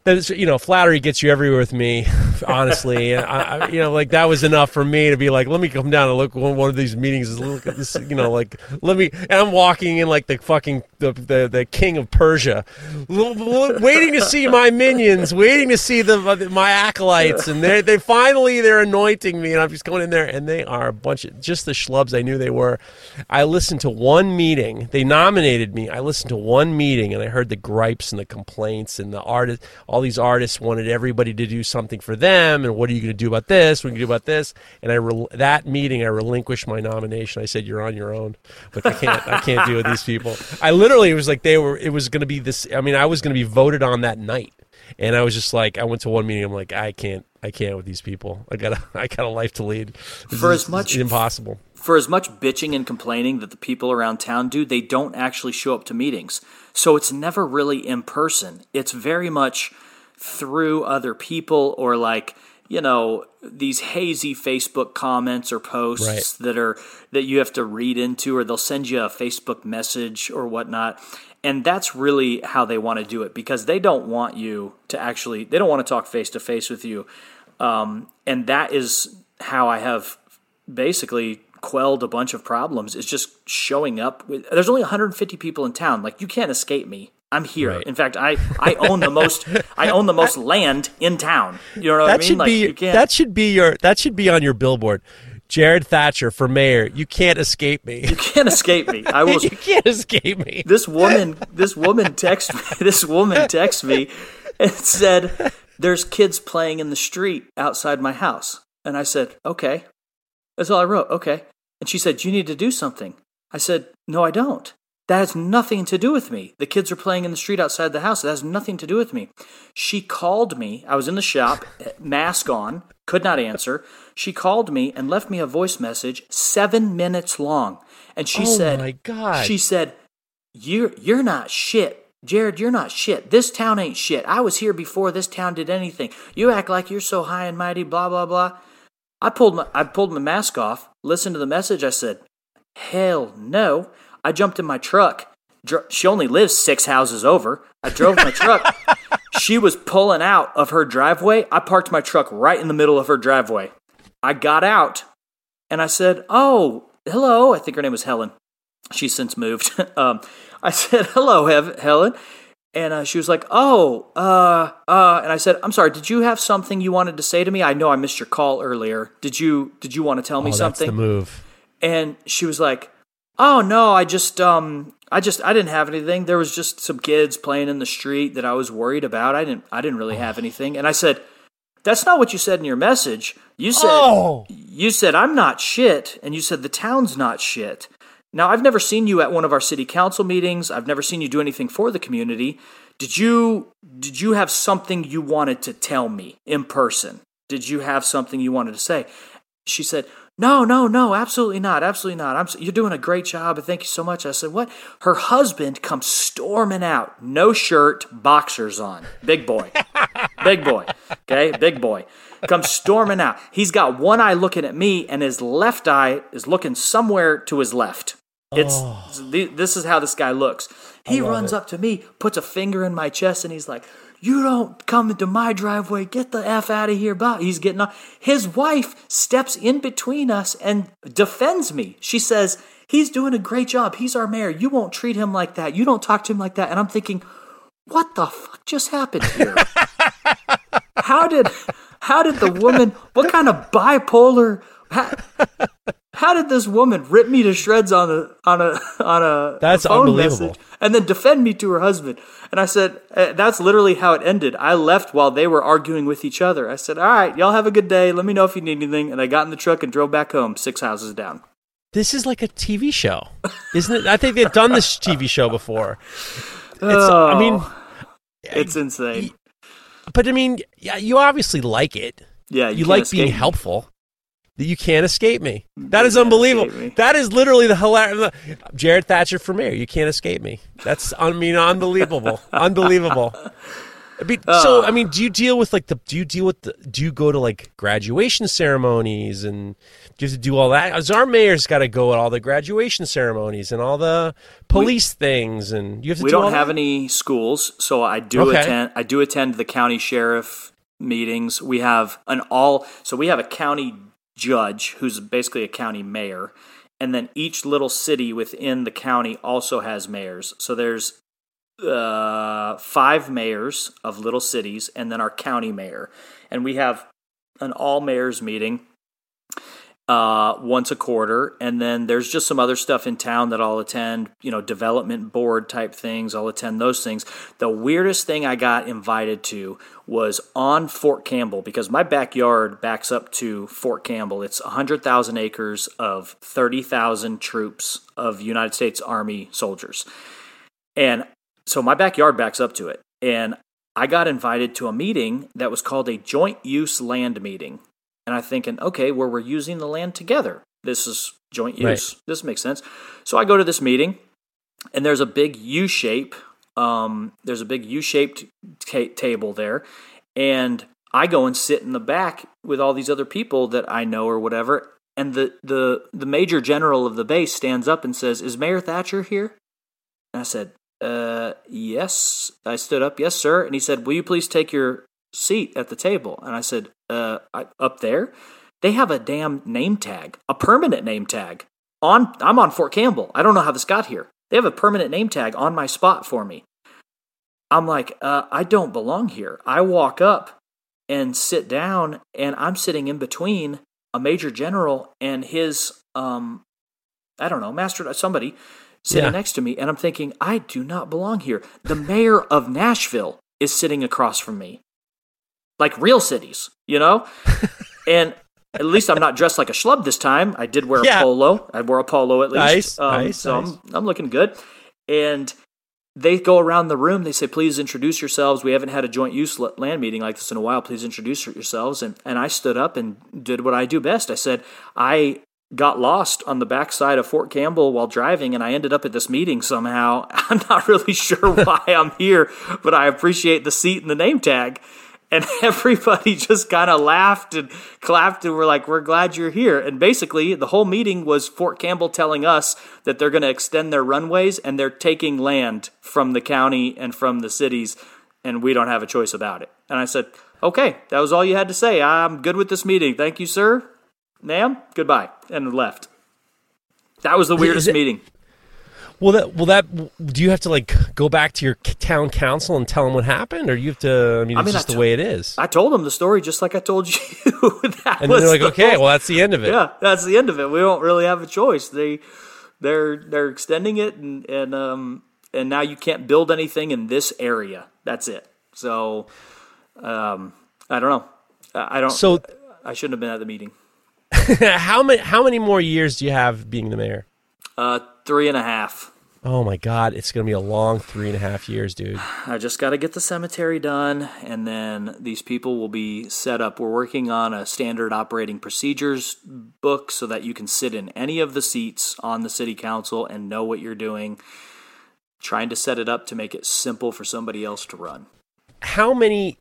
that's you know flattery gets you everywhere with me <laughs> honestly. I, you know like that was enough for me to be like let me come down and look one, one of these meetings look at this you know like let me and i'm walking in like the fucking the the, the king of persia waiting to see my minions waiting to see the uh, my acolytes and they they finally they're anointing me and i'm just going in there and they are a bunch of just the schlubs i knew they were i listened to one meeting they nominated me i listened to one meeting and i heard the gripes and the complaints and the artist all these artists wanted everybody to do something for them, and what are you going to do about this? What are you do about this? And I re- that meeting, I relinquished my nomination. I said, "You're on your own." Like I can't, I can't deal with these people. I literally it was like they were. It was going to be this. I mean, I was going to be voted on that night, and I was just like, I went to one meeting. I'm like, I can't, I can't with these people. I got, a, <laughs> I got a life to lead. This for is, as much impossible. For as much bitching and complaining that the people around town do, they don't actually show up to meetings. So it's never really in person. It's very much through other people or like you know these hazy facebook comments or posts right. that are that you have to read into or they'll send you a facebook message or whatnot. And that's really how they want to do it because they don't want you to actually they don't want to talk face to face with you. Um, and that is how i have basically quelled a bunch of problems is just showing up with, there's only 150 people in town. Like you can't escape me I'm here. Right. In fact, I, I own the most <laughs> I own the most land in town. You know what that I mean? Should like, be, that should be your that should be on your billboard. Jared Thatcher for mayor. You can't escape me. You can't escape me. I <laughs> will. you can't escape me. This woman, <laughs> this woman text me. This woman text me and said, "There's kids playing in the street outside my house." And I said, "Okay." That's all I wrote. Okay. And she said, "You need to do something." I said, "No, I don't." That has nothing to do with me. The kids are playing in the street outside the house. That has nothing to do with me. She called me. I was in the shop, <laughs> mask on, could not answer. She called me and left me a voice message, seven minutes long. And she oh said, my God. She said, you're, you're not shit. Jared, you're not shit. This town ain't shit. I was here before this town did anything. You act like you're so high and mighty, blah, blah, blah. I pulled my, I pulled my mask off, listened to the message. I said, hell no. I jumped in my truck. She only lives six houses over. I drove my truck. <laughs> she was pulling out of her driveway. I parked my truck right in the middle of her driveway. I got out and I said, Oh, hello. I think her name was Helen. She's since moved. <laughs> um, I said, Hello, Helen. And uh, she was like, "Oh, uh, uh," and I said, "I'm sorry. Did you have something you wanted to say to me? I know I missed your call earlier. Did you Did you want to tell me oh, something?" That's the move. And she was like, Oh no, I just um I just I didn't have anything. There was just some kids playing in the street that I was worried about. I didn't I didn't really have anything. And I said, "That's not what you said in your message. You said oh. you said I'm not shit and you said the town's not shit." Now, I've never seen you at one of our city council meetings. I've never seen you do anything for the community. Did you did you have something you wanted to tell me in person? Did you have something you wanted to say? She said, no, no, no, absolutely not, absolutely not. I'm, you're doing a great job, and thank you so much. I said, what? Her husband comes storming out, no shirt, boxers on, big boy, <laughs> big boy, okay, big boy, comes storming out. He's got one eye looking at me, and his left eye is looking somewhere to his left. It's oh. this is how this guy looks. He runs it. up to me, puts a finger in my chest, and he's like, "You don't come into my driveway. Get the f out of here!" But he's getting on. His wife steps in between us and defends me. She says, "He's doing a great job. He's our mayor. You won't treat him like that. You don't talk to him like that." And I'm thinking, "What the fuck just happened here? <laughs> how did how did the woman? What kind of bipolar?" How, how did this woman rip me to shreds on a on a on a that's phone unbelievable. message and then defend me to her husband? And i said eh, that's literally how it ended. I left while they were arguing with each other. I said all right y'all have a good day. Let me know if you need anything. And i got in the truck and drove back home six houses down. This is like a tv show isn't it? I think they've done this tv show before. It's oh, i mean it's insane. but i mean yeah you obviously like it. Yeah you, you like being helpful that you can't escape me. That is unbelievable. That is literally the hilarious. Jared Thatcher for mayor. You can't escape me. That's I mean unbelievable, <laughs> unbelievable. I mean, uh, so I mean, do you deal with like the? Do you deal with the? Do you go to like graduation ceremonies and do you have to do all that? As our mayor's got to go at all the graduation ceremonies and all the police we, things, and you have to. We do not have that? any schools, so I do okay. attend. I do attend the county sheriff meetings. We have an all. So we have a county judge, who's basically a county mayor, and then each little city within the county also has mayors. So there's uh, five mayors of little cities, and then our county mayor, and we have an all mayors meeting uh, once a quarter. And then there's just some other stuff in town that I'll attend, you know, development board type things. I'll attend those things. The weirdest thing I got invited to was on Fort Campbell because my backyard backs up to Fort Campbell. It's 100,000 acres of 30,000 troops of United States Army soldiers. And so my backyard backs up to it. And I got invited to a meeting that was called a joint use land meeting. And I'm thinking, okay, well, we're using the land together. This is joint use. Right. This makes sense. So I go to this meeting, and there's a big U shape. Um, there's a big U shaped ta- table there. And I go and sit in the back with all these other people that I know or whatever. And the, the, the major general of the base stands up and says, Is Mayor Thatcher here? And I said, uh, yes. I stood up, yes, sir. And he said, Will you please take your seat at the table. And I said, uh, I, up there, they have a damn name tag, a permanent name tag. On, I'm on Fort Campbell. I don't know how this got here. They have a permanent name tag on my spot for me. I'm like, uh, I don't belong here. I walk up and sit down, and I'm sitting in between a major general and his, um, I don't know, master, somebody sitting yeah. next to me. And I'm thinking, I do not belong here. The mayor of Nashville is sitting across from me like real cities, you know? <laughs> and at least I'm not dressed like a schlub this time. I did wear yeah. a polo. I wore a polo at least. Nice, um, nice, so nice. I'm, I'm looking good. And they go around the room. They say, please introduce yourselves. We haven't had a joint use land meeting like this in a while. Please introduce yourselves. And, and I stood up and did what I do best. I said, I got lost on the backside of Fort Campbell while driving, and I ended up at this meeting somehow. <laughs> I'm not really <laughs> sure why I'm here, but I appreciate the seat and the name tag and <laughs> everybody just kind of laughed and clapped and were like, "We're glad you're here." And basically, the whole meeting was Fort Campbell telling us that they're going to extend their runways and they're taking land from the county and from the cities, and we don't have a choice about it. And I said, "Okay, that was all you had to say. I'm good with this meeting. Thank you, sir, ma'am. Goodbye," and left. That was the weirdest meeting. Well, that well that do you have to like go back to your town council and tell them what happened, or you have to? I mean, it's I mean, just the way it is. I told them the story just like I told <laughs> you. and they're like, the okay, whole, well, that's the end of it. Yeah, that's the end of it. We don't really have a choice. They they're they're extending it, and and um and now you can't build anything in this area. That's it. So, um, I don't know. I don't. So I shouldn't have been at the meeting. <laughs> how many how many more years do you have being the mayor? Uh, three and a half. Oh my God, it's going to be a long three and a half years, dude. I just got to get the cemetery done, and then these people will be set up. We're working on a standard operating procedures book so that you can sit in any of the seats on the city council and know what you're doing. Trying to set it up to make it simple for somebody else to run. How many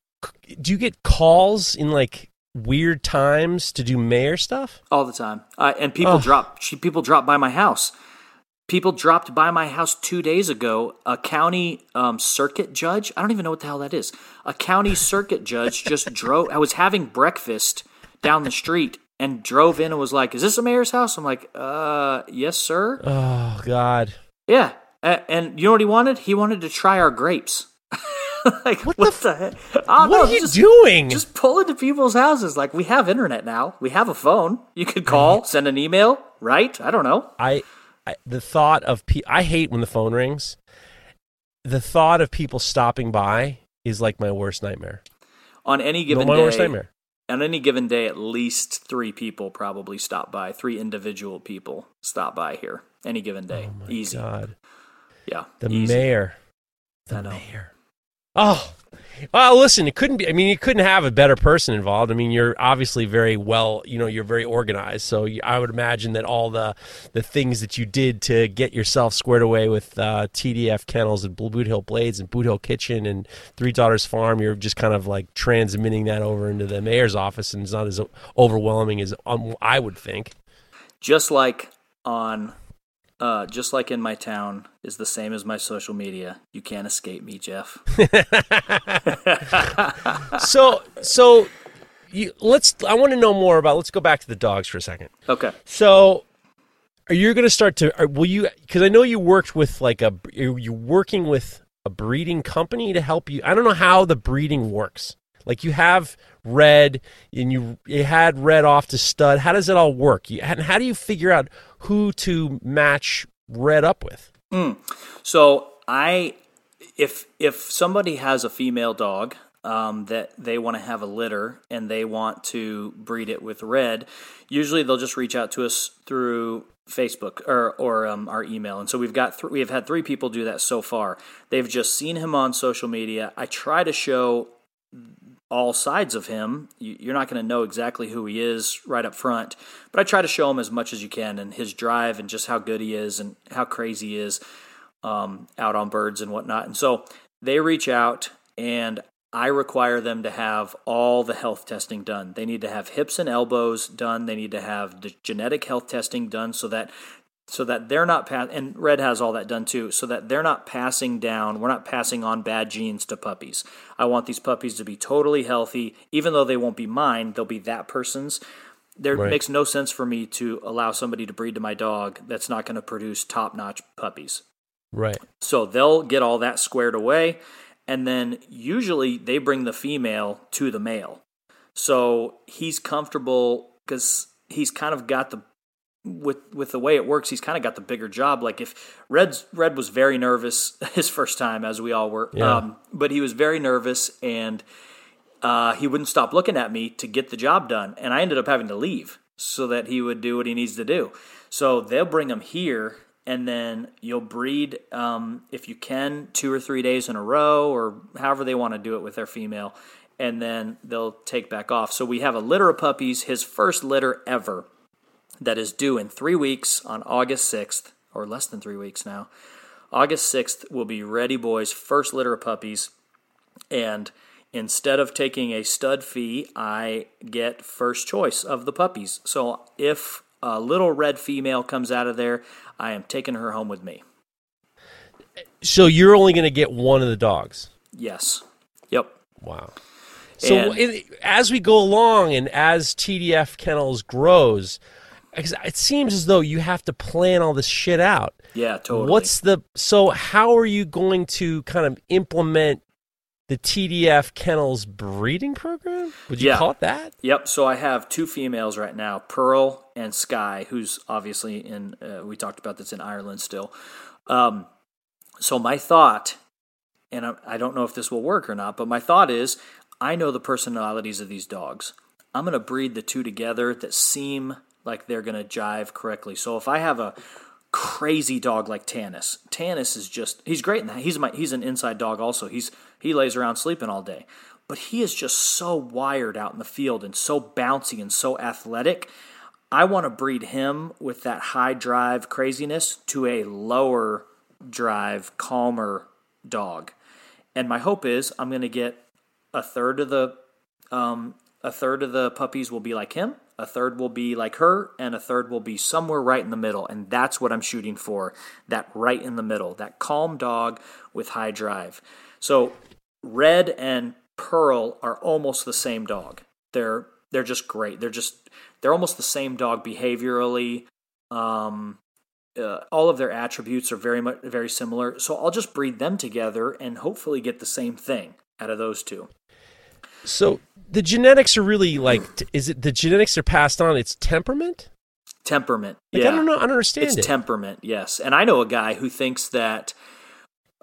do you get calls in like weird times to do mayor stuff? All the time, uh, and people oh. drop people drop by my house People dropped by my house two days ago. A county um, circuit judge, I don't even know what the hell that is. A county circuit judge just <laughs> drove, I was having breakfast down the street and drove in and was like, Is this a mayor's house? I'm like, Uh, yes, sir. Oh God. Yeah. A- And you know what he wanted? He wanted to try our grapes. <laughs> like, what, the the, heck? What know, are you just, doing? Just pull into people's houses. Like, we have internet now. We have a phone. You could call, send an email, right? I don't know. I, I the thought of pe- I hate when the phone rings. The thought of people stopping by is like my worst nightmare. On any No, given worst day, nightmare. on any given day, at least three people probably stop by. Three individual people stop by here. Any given day. Oh Easy. God. Yeah. The easy. mayor. I The mayor. Oh. Well, listen, it couldn't be. I mean, you couldn't have a better person involved. I mean, you're obviously very well, you know, you're very organized. So I would imagine that all the the things that you did to get yourself squared away with uh, TDF Kennels and Blue Boothill Blades and Boothill Kitchen and Three Daughters Farm, you're just kind of like transmitting that over into the mayor's office, and it's not as overwhelming as um, I would think. Just like on, uh, just like in my town is the same as my social media. You can't escape me, Jeff. <laughs> <laughs> So, so you, let's. I want to know more about. Let's go back to the dogs for a second. Okay. So, are you going to start to? Are, will you? Because I know you worked with like a. Are you working with a breeding company to help you? I don't know how the breeding works. Like you have red, and you you had red off to stud. How does it all work? You, and how do you figure out who to match red up with? So I, if if somebody has a female dog um, that they want to have a litter and they want to breed it with red, usually they'll just reach out to us through Facebook or or um, our email. And so we've got th- we have had three people do that so far. They've just seen him on social media. I try to show all sides of him. You- You're not going to know exactly who he is right up front, but I try to show him as much as you can and his drive and just how good he is and how crazy he is um, out on birds and whatnot. And so they reach out and I require them to have all the health testing done. They need to have hips and elbows done. They need to have the genetic health testing done so that so that they're not pass and red has all that done too so that they're not passing down we're not passing on bad genes to puppies i want these puppies to be totally healthy even though they won't be mine they'll be that person's there Right. makes no sense for me to allow somebody to breed to my dog that's not going to produce top-notch puppies Right. so they'll get all that squared away, and then usually they bring the female to the male. So he's comfortable because he's kind of got the with with the way it works. He's kind of got the bigger job. Like if Red's Red was very nervous <laughs> his first time, as we all were, Yeah. um, but he was very nervous and uh, he wouldn't stop looking at me to get the job done, and I ended up having to leave so that he would do what he needs to do. So they'll bring him here, and then you'll breed um, if you can two or three days in a row, or however they want to do it with their female, and then they'll take back off. So we have a litter of puppies, his first litter ever, that is due in three weeks on August sixth, or less than three weeks now. August 6th will be Ready Boy's first litter of puppies. And instead of taking a stud fee, I get first choice of the puppies. So if a little red female comes out of there, I am taking her home with me. So you're only going to get one of the dogs. Yes. Yep. Wow. So And- it, as we go along and as TDF Kennels grows, it seems as though you have to plan all this shit out. Yeah, totally. What's the so how are you going to kind of implement the TDF Kennels breeding program? Would you Yeah. call it that? Yep. So I have two females right now, Pearl and Sky, who's obviously in. Uh, we talked about this in Ireland still. Um, so my thought, and I, I don't know if this will work or not, but my thought is, I know the personalities of these dogs. I'm going to breed the two together that seem like they're going to jive correctly. So if I have a crazy dog like Tanis. Tanis is just he's great in that. He's my he's an inside dog also. He's he lays around sleeping all day. But he is just so wired out in the field and so bouncy and so athletic. I want to breed him with that high drive craziness to a lower drive, calmer dog. And my hope is I'm going to get a third of the um, a third of the puppies will be like him, A third will be like her, and a third will be somewhere right in the middle. And that's what I'm shooting for that right in the middle, that calm dog with high drive. So, Red and Pearl are almost the same dog. They're they're just great. They're just they're almost the same dog behaviorally. Um, uh, all of their attributes are very much very similar. So I'll just breed them together and hopefully get the same thing out of those two. So the genetics are really like is it the genetics are passed on it's temperament? Temperament. Like, yeah. I don't know. I don't understand it's it. temperament, yes. And I know a guy who thinks that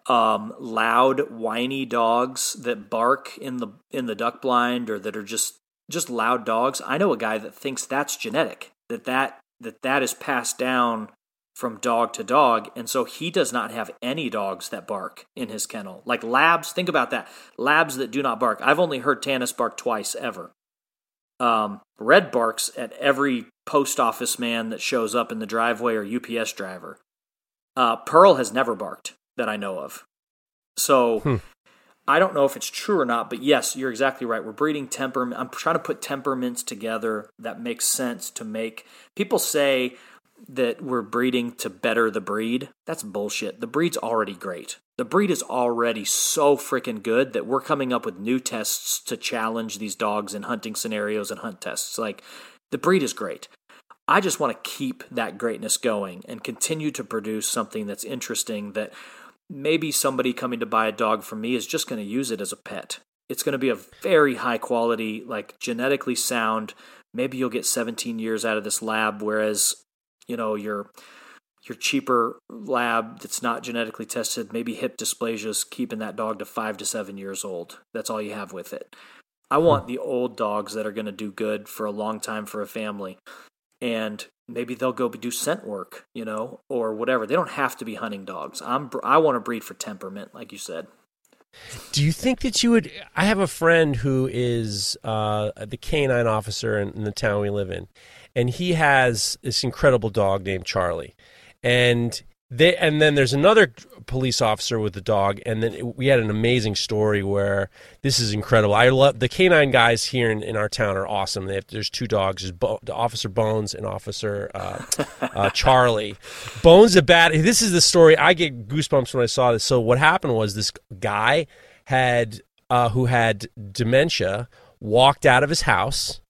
um, loud, whiny dogs that bark in the in the duck blind or that are just just loud dogs. I know a guy that thinks that's genetic. That that that that is passed down from dog to dog, and so he does not have any dogs that bark in his kennel. Like labs, think about that. Labs that do not bark. I've only heard Tanis bark twice ever. Um, Red barks at every post office man that shows up in the driveway or UPS driver. Uh, Pearl has never barked that I know of. So Hmm. I don't know if it's true or not, but yes, you're exactly right. We're breeding temperament. I'm trying to put temperaments together that makes sense to make people say that we're breeding to better the breed. That's bullshit. The breed's already great. The breed is already so freaking good that we're coming up with new tests to challenge these dogs in hunting scenarios and hunt tests. Like the breed is great. I just want to keep that greatness going and continue to produce something that's interesting that maybe somebody coming to buy a dog from me is just going to use it as a pet. It's going to be a very high quality, like genetically sound. Maybe you'll get 17 years out of this lab, whereas, you know, your your cheaper lab that's not genetically tested, maybe hip dysplasia's keeping that dog to five to seven years old. That's all you have with it. I want the old dogs that are going to do good for a long time for a family and maybe they'll go do scent work, you know, or whatever. They don't have to be hunting dogs. I'm I want to breed for temperament, like you said. Do you think that you would? I have a friend who is uh, the canine officer in, in the town we live in, and he has this incredible dog named Charlie, and they and then there's another police officer with the dog, and then it- we had an amazing story where this is incredible. I love the canine guys here in, in our town are awesome. They have, there's two dogs, there's Bo, Officer Bones and Officer uh, uh, Charlie. <laughs> Bones a bad. This is the story. I get goosebumps when I saw this. So what happened was this guy had uh, who had dementia walked out of his house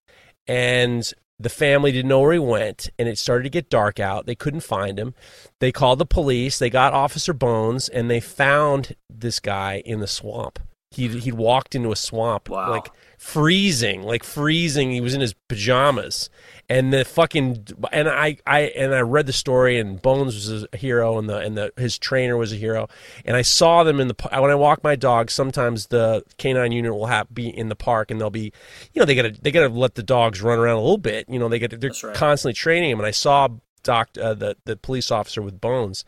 and the family didn't know where he went and it started to get dark out. They couldn't find him. They called the police. They got officer bones and they found this guy in the swamp. He'd, he'd walked into a swamp Wow. like freezing like freezing. He was in his pajamas and the fucking and I, I and I read the story and Bones was a hero and the and the his trainer was a hero. And I saw them in the when I walk my dog sometimes the canine unit will have be in the park and they'll be you know they gotta they gotta let the dogs run around a little bit. You know they get they're right. constantly training them and I saw doc uh, the the police officer with Bones.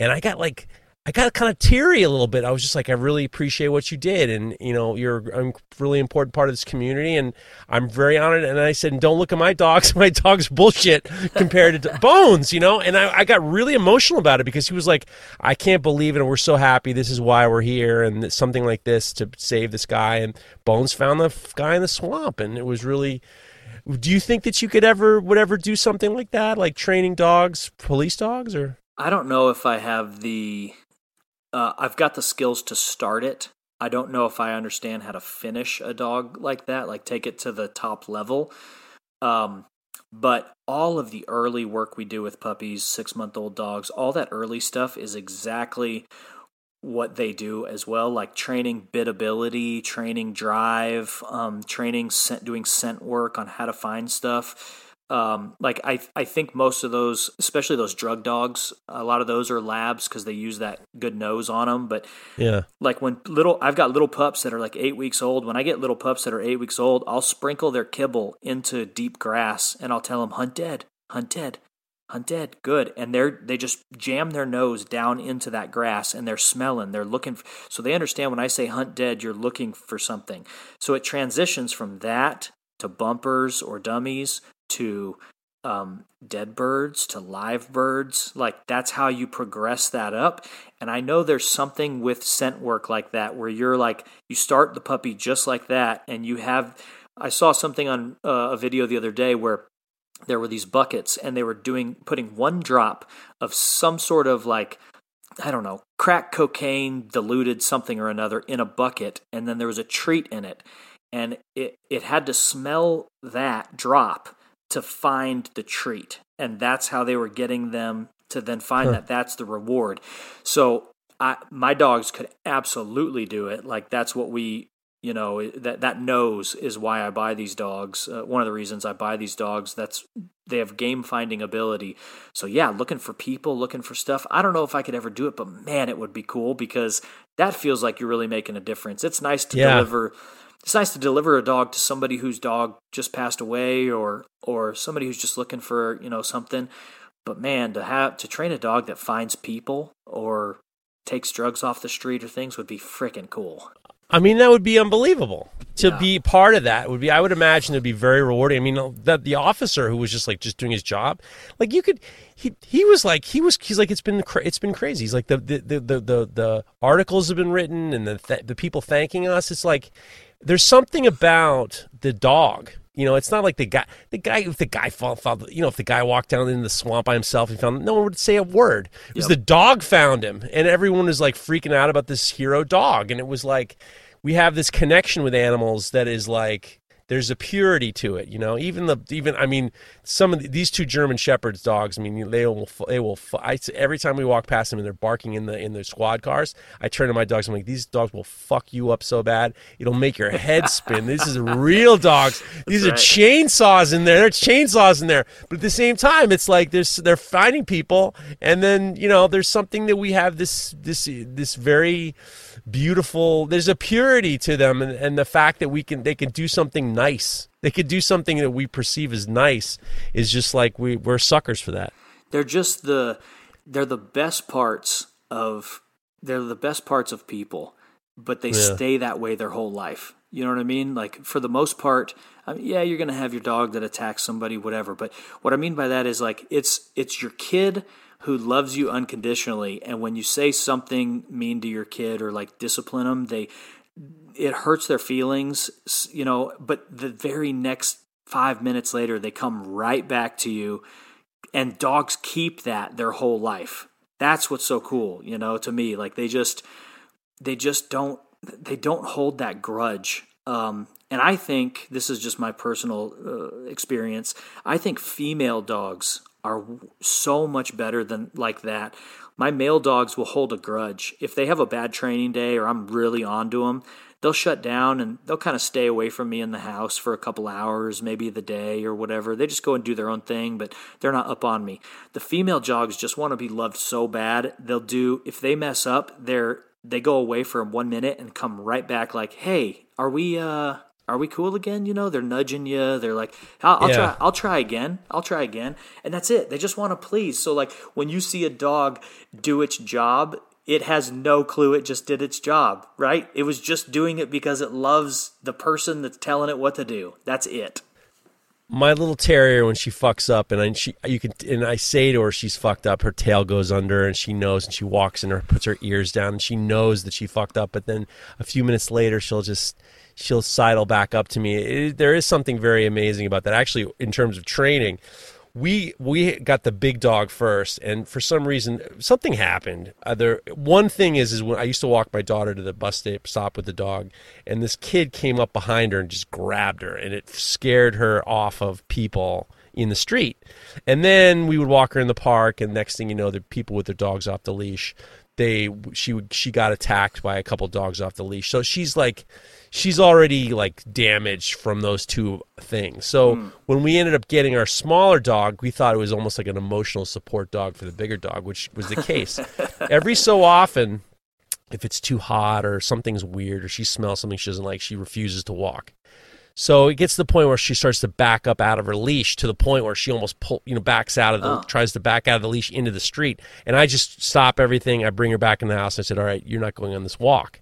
And I got like I got kind of teary a little bit. I was just like, I really appreciate what you did, and you know, you're a um, really important part of this community, and I'm very honored. And I said, don't look at my dogs. <laughs> My dog's bullshit compared to <laughs> Bones, you know. And I, I got really emotional about it because he was like, I can't believe it, and we're so happy. This is why we're here, and something like this to save this guy. And Bones found the guy in the swamp, and it was really. Do you think that you could ever would ever do something like that, like training dogs, police dogs, or? I don't know if I have the. Uh, I've got the skills to start it. I don't know if I understand how to finish a dog like that, like take it to the top level. Um, but all of the early work we do with puppies, six month old dogs, all that early stuff is exactly what they do as well, like training bitability, training drive, um, training scent, doing scent work on how to find stuff. Um, like I, I think most of those, especially those drug dogs, a lot of those are labs because they use that good nose on them. But Yeah. like when little i've got little pups that are like eight weeks old when i get little pups that are eight weeks old i'll sprinkle their kibble into deep grass and i'll tell them hunt dead hunt dead hunt dead good and they're they just jam their nose down into that grass and they're smelling they're looking f so they understand when i say hunt dead you're looking for something so it transitions from that to bumpers or dummies to um, dead birds to live birds. Like that's how you progress that up. And I know there's something with scent work like that where you're like, you start the puppy just like that, and you have. I saw something on uh, a video the other day where there were these buckets and they were doing putting one drop of some sort of like I don't know, crack cocaine diluted something or another in a bucket and then there was a treat in it and it it had to smell that drop to find the treat and that's how they were getting them to then find that that's the reward. So I, my dogs could absolutely do it. Like that's what we you know that that nose is why I buy these dogs. Uh, one of the reasons I buy these dogs. That's they have game finding ability. So yeah, looking for people, looking for stuff. I don't know if I could ever do it, but man, it would be cool because that feels like you're really making a difference. It's nice to yeah. deliver. It's nice to deliver a dog to somebody whose dog just passed away, or or somebody who's just looking for you know something. But man, to have to train a dog that finds people or takes drugs off the street or things would be freaking cool. I mean, that would be unbelievable. To yeah. be part of that would be, I would imagine it'd be very rewarding. I mean, that the officer who was just like just doing his job, like you could, he he was like he was he's like it's been it's been crazy. He's like the the the the, the, the articles have been written and the th- the people thanking us. It's like there's something about the dog you know, it's not like the guy, the guy, if the guy fall, fall, you know, if the guy walked down in the swamp by himself and found, no one would say a word. It was yep. the dog found him, and everyone was like freaking out about this hero dog, and it was like we have this connection with animals that is like there's a purity to it, you know. Even the even I mean, some of the, these two German Shepherds dogs. I mean, they will they will. I every time we walk past them and they're barking in the in their squad cars, I turn to my dogs. I'm like, these dogs will fuck you up so bad it'll make your head <laughs> spin. this is real dogs. These That's are right. chainsaws in there. There's chainsaws in there. But at the same time, it's like there's they're finding people, and then you know there's something that we have this this this very beautiful. There's a purity to them and, and the fact that we can they can do something nice. They could do something that we perceive as nice is just like we we're suckers for that. They're just the they're the best parts of they're the best parts of people but they yeah. stay that way their whole life. You know what i mean? Like for the most part I mean, yeah you're gonna have your dog that attacks somebody whatever but what i mean by that is like it's it's your kid who loves you unconditionally and when you say something mean to your kid or like discipline them they it hurts their feelings you know but the very next 5 minutes later they come right back to you and dogs keep that their whole life that's what's so cool you know to me like they just they just don't they don't hold that grudge um, and I think this is just my personal uh, experience. I think female dogs are so much better than like that. My male dogs will hold a grudge. If they have a bad training day or I'm really onto them, they'll shut down and they'll kind of stay away from me in the house for a couple hours, maybe the day or whatever. They just go and do their own thing, but they're not up on me. The female dogs just want to be loved so bad. They'll do if they mess up, they're they go away for one minute and come right back like, "Hey, are we uh are we cool again? You know, they're nudging you. They're like, I'll, I'll yeah. try, I'll try again. I'll try again. And that's it. They just want to please. So like when you see a dog do its job, it has no clue it just did its job, right? It was just doing it because it loves the person that's telling it what to do. That's it. My little terrier, when she fucks up, and I, she, you can, and I say to her she's fucked up, her tail goes under, and she knows, and she walks in her, puts her ears down, and she knows that she fucked up. But then a few minutes later, she'll just she'll sidle back up to me. It, there is something very amazing about that. Actually, in terms of training, we we got the big dog first, and for some reason something happened. Uh, one thing is is when I used to walk my daughter to the bus stop with the dog, and this kid came up behind her and just grabbed her, and it scared her off of people in the street. And then we would walk her in the park, and next thing you know, the people with their dogs off the leash. They she she got attacked by a couple dogs off the leash. So she's like she's already like damaged from those two things. So mm. when we ended up getting our smaller dog, we thought it was almost like an emotional support dog for the bigger dog, which was the case. <laughs> Every so often, if it's too hot or something's weird or she smells something she doesn't like, she refuses to walk. So it gets to the point where she starts to back up out of her leash to the point where she almost pull, you know, backs out of the, oh. tries to back out of the leash into the street. And I just stop everything. I bring her back in the house. I said, all right, you're not going on this walk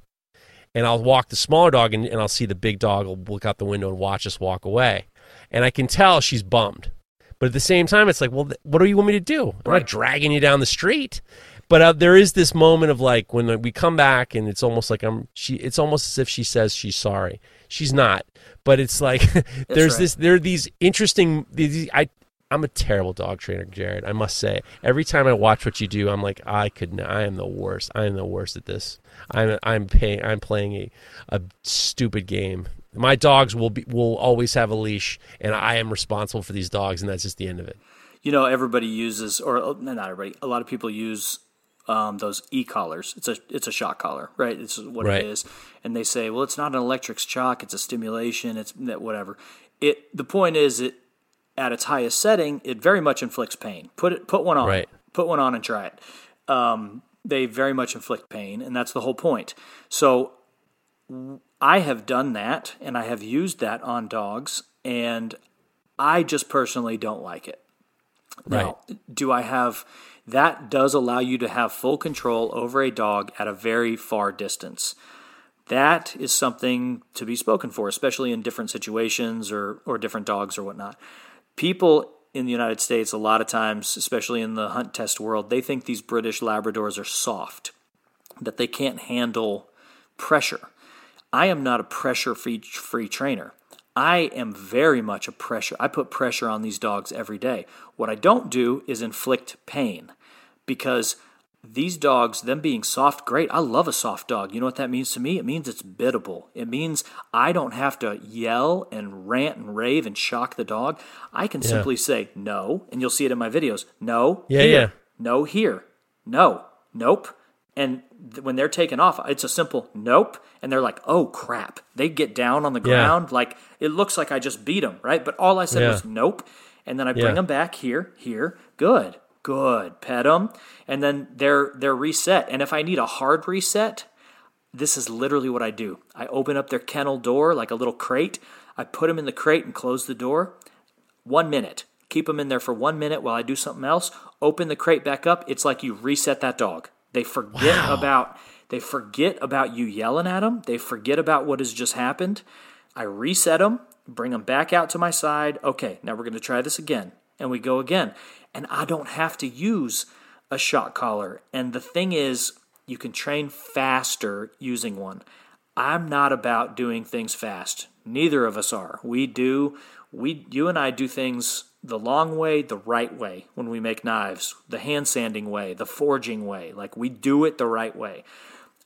and I'll walk the smaller dog and, and I'll see the big dog will look out the window and watch us walk away. And I can tell she's bummed. But at the same time, it's like, well, what do you want me to do? I'm right. not dragging you down the street. But uh, there is this moment of like when we come back, and it's almost like I'm. She. It's almost as if she says she's sorry. She's not. But it's like <laughs> there's right. this. There are these interesting. These, I I'm a terrible dog trainer, Jared. I must say. Every time I watch what you do, I'm like, I could. I am the worst. I am the worst at this. I'm. I'm paying. I'm playing a, a stupid game. My dogs will be will always have a leash, and I am responsible for these dogs, and that's just the end of it. You know, everybody uses, or uh, not everybody. A lot of people use um, those e collars. It's a it's a shock collar, right? It's what Right. it is, and they say, well, it's not an electric shock. It's a stimulation. It's that whatever. It the point is, it at its highest setting, it very much inflicts pain. Put it put one on. Right. Put one on and try it. Um, they very much inflict pain, and that's the whole point. So I have done that, and I have used that on dogs, and I just personally don't like it. Now, do I have that does allow you to have full control over a dog at a very far distance. That is something to be spoken for, especially in different situations or, or different dogs or whatnot. People in the United States, a lot of times, especially in the hunt test world, they think these British Labradors are soft, that they can't handle pressure. I am not a pressure free free trainer. I am very much a pressure. I put pressure on these dogs every day. What I don't do is inflict pain because these dogs, them being soft, great. I love a soft dog. You know what that means to me? It means it's biddable. It means I don't have to yell and rant and rave and shock the dog. I can simply say no, and you'll see it in my videos. No, Yeah, here. yeah. No, here. No, nope. And th- when they're taken off, it's a simple nope. And they're like, oh crap. They get down on the Yeah. ground. Like it looks like I just beat them, right? But all I said Yeah. was nope. And then I bring Yeah. them back here, here. Good, good. Pet them. And then they're, they're reset. And if I need a hard reset, this is literally what I do. I open up their kennel door like a little crate. I put them in the crate and close the door. One minute. Keep them in there for one minute while I do something else. Open the crate back up. It's like you reset that dog. They forget about they forget about you yelling at them. They forget about what has just happened. I reset them, bring them back out to my side. Okay, now we're going to try this again. And we go again. And I don't have to use a shock collar. And the thing is, you can train faster using one. I'm not about doing things fast. Neither of us are. We do we you and I do things the long way, the right way when we make knives, the hand sanding way, the forging way. Like we do it the right way.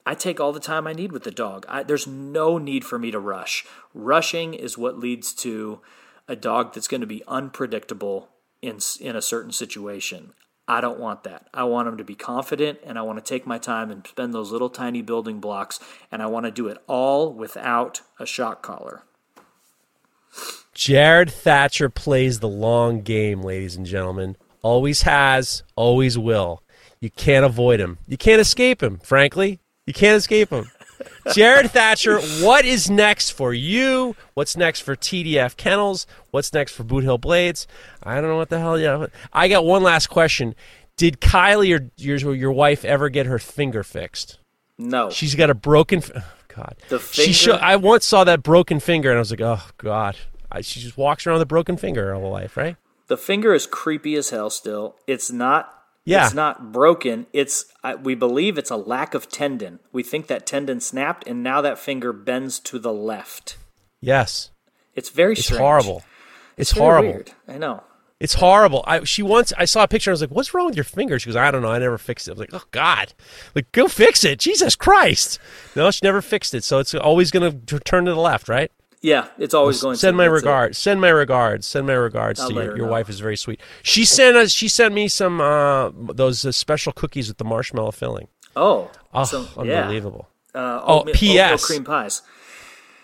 I take all the time I need with the dog. I, there's no need for me to rush. Rushing is what leads to a dog that's going to be unpredictable in in a certain situation. I don't want that. I want them to be confident and I want to take my time and spend those little tiny building blocks and I want to do it all without a shock collar. Jared Thatcher plays the long game, ladies and gentlemen. Always has, always will. You can't avoid him. You can't escape him, frankly. You can't escape him. Jared Thatcher, what is next for you? What's next for TDF Kennels? What's next for Boothill Blades? I don't know what the hell. Yeah, I got one last question. Did Kylee, your your, your wife, ever get her finger fixed? No. She's got a broken. f- Oh, God. The She finger- I once saw that broken finger, and I was like, oh God. I, she just walks around with a broken finger her whole life, right? The finger is creepy as hell still. It's not Yeah. it's not broken. It's I, we believe it's a lack of tendon. We think that tendon snapped and now that finger bends to the left. Yes. It's very It's strange. horrible. It's Very horrible. weird. I know. It's horrible. I she once I saw a picture. I was like, "What's wrong with your finger?" She goes, "I don't know. I never fixed it." I was like, "Oh God, like go fix it." Jesus Christ! No, she never fixed it. So it's always going to turn to the left, right? Yeah, it's always going Send to my regards. Send my regards. Send my regards I'll to let your, know. wife. Is very sweet. She sent us. She sent me some uh, those uh, special cookies with the marshmallow filling. Oh, Oh, so, yeah. unbelievable. Uh, Oh, P.S.. oatmeal cream pies.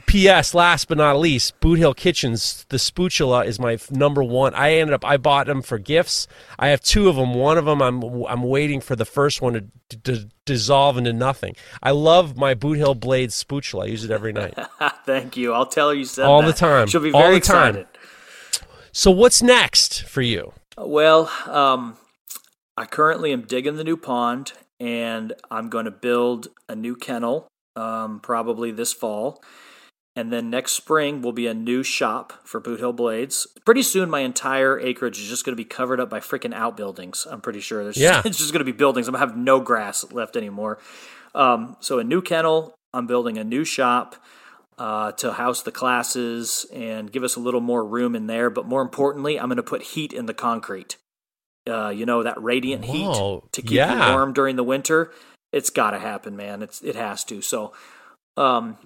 P.S. Last but not least, Boothill Kitchens. The spatula is my number one. I ended up. I bought them for gifts. I have two of them. One of them, I'm I'm waiting for the first one to d- d- dissolve into nothing. I love my Boothill Blade spatula. I use it every night. <laughs> Thank you. I'll tell her you said All that. the time. She'll be All very the time. excited. so what's next for you? Well, um, I currently am digging the new pond, and I'm going to build a new kennel, um, probably this fall. And then next spring will be a new shop for Boothill Blades. Pretty soon, my entire acreage is just going to be covered up by freaking outbuildings. I'm pretty sure. There's Yeah. <laughs> it's just going to be buildings. I'm going to have no grass left anymore. Um, so a new kennel. I'm building a new shop. uh, to house the classes and give us a little more room in there. But more importantly, I'm going to put heat in the concrete. Uh, you know that radiant Whoa, heat to keep yeah. you warm during the winter. It's got to happen, man. It's it has to. So, um,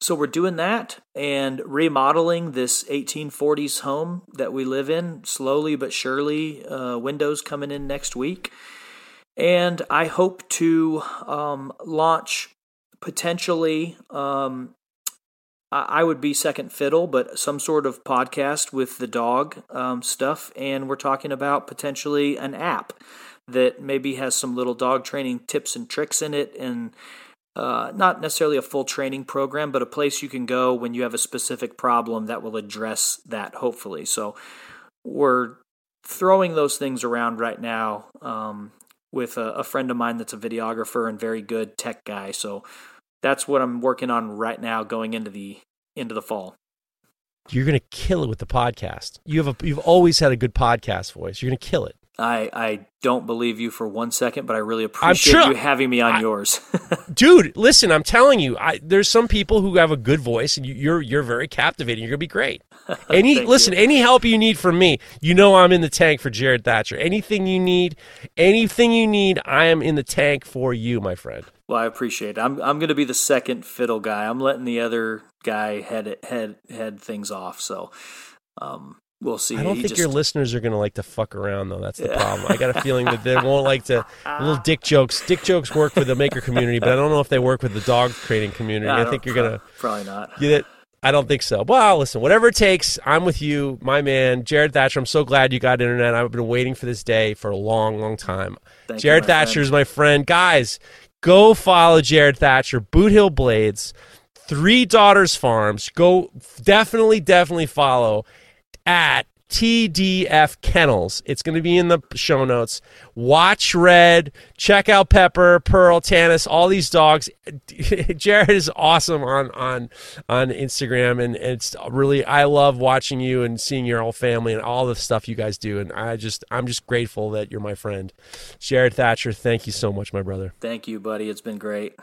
so we're doing that and remodeling this 1840s home that we live in slowly but surely. Uh, windows coming in next week, and I hope to um, launch potentially. Um, I I would be second fiddle, but some sort of podcast with the dog um, stuff, and we're talking about potentially an app that maybe has some little dog training tips and tricks in it, and uh, not necessarily a full training program, but a place you can go when you have a specific problem that will address that, hopefully. So we're throwing those things around right now um, with a, a friend of mine that's a videographer and very good tech guy. So that's what I'm working on right now going into the into the fall. You're gonna kill it with the podcast. You have a you've always had a good podcast voice. You're gonna kill it. I I don't believe you for one second, but I really appreciate sure- you having me on I- yours. <laughs> dude listen i'm telling you I, there's some people who have a good voice and you, you're you're very captivating you're gonna be great <laughs> any listen you. any help you need from me you know i'm in the tank for jared thatcher anything you need anything you need i am in the tank for you my friend well, I appreciate it. I'm I'm going to be the second fiddle guy. I'm letting the other guy head head head things off. So, um, we'll see. i don't He think just- your listeners are gonna like to fuck around though that's the problem i got a feeling that they <laughs> won't like to little dick jokes dick jokes work for the maker community but i don't know if they work with the dog training community I i think you're gonna probably not. You that I don't think so. Well, listen, whatever it takes, I'm with you, my man, Jared Thatcher. I'm so glad you got internet. I've been waiting for this day for a long, long time. Thank Jared my Thatcher friend. is my friend. Guys, go follow Jared Thatcher, Boothill Blades, Three Daughters Farms. Go definitely, definitely follow at TDF Kennels. It's going to be in the show notes. Watch Red, check out Pepper, Pearl, Tanis, all these dogs. <laughs> Jared is awesome on on on Instagram, and it's really I love watching you and seeing your whole family and all the stuff you guys do. And I just I'm just grateful that you're my friend, Jared Thatcher. Thank you so much, my brother. Thank you, buddy. It's been great.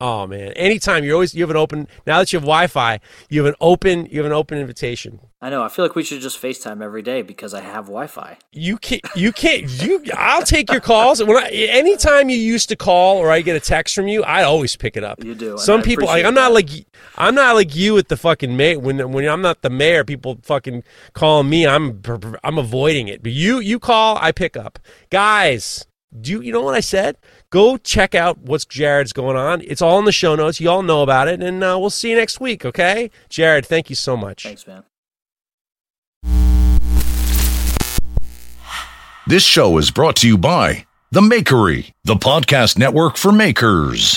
Oh man, anytime you're always you have an open. Now that you have Wi-Fi, you have an open you have an open invitation. I know. I feel like we should just FaceTime every day because I have Wi-Fi. You can't. You can't. You. I'll take your calls. When I, anytime you used to call or I get a text from you, I always pick it up. You do, Some people. Like, I'm not like. I'm not like you at the fucking mayor. When when I'm not the mayor, people fucking calling me. I'm I'm avoiding it. But you you call, I pick up. Guys, do you, you know what I said? Go check out what's Jared's going on. It's all in the show notes. You all know about it, and uh, we'll see you next week. Okay, Jared. Thank you so much. Thanks, man. This show is brought to you by The Makery, the podcast network for makers.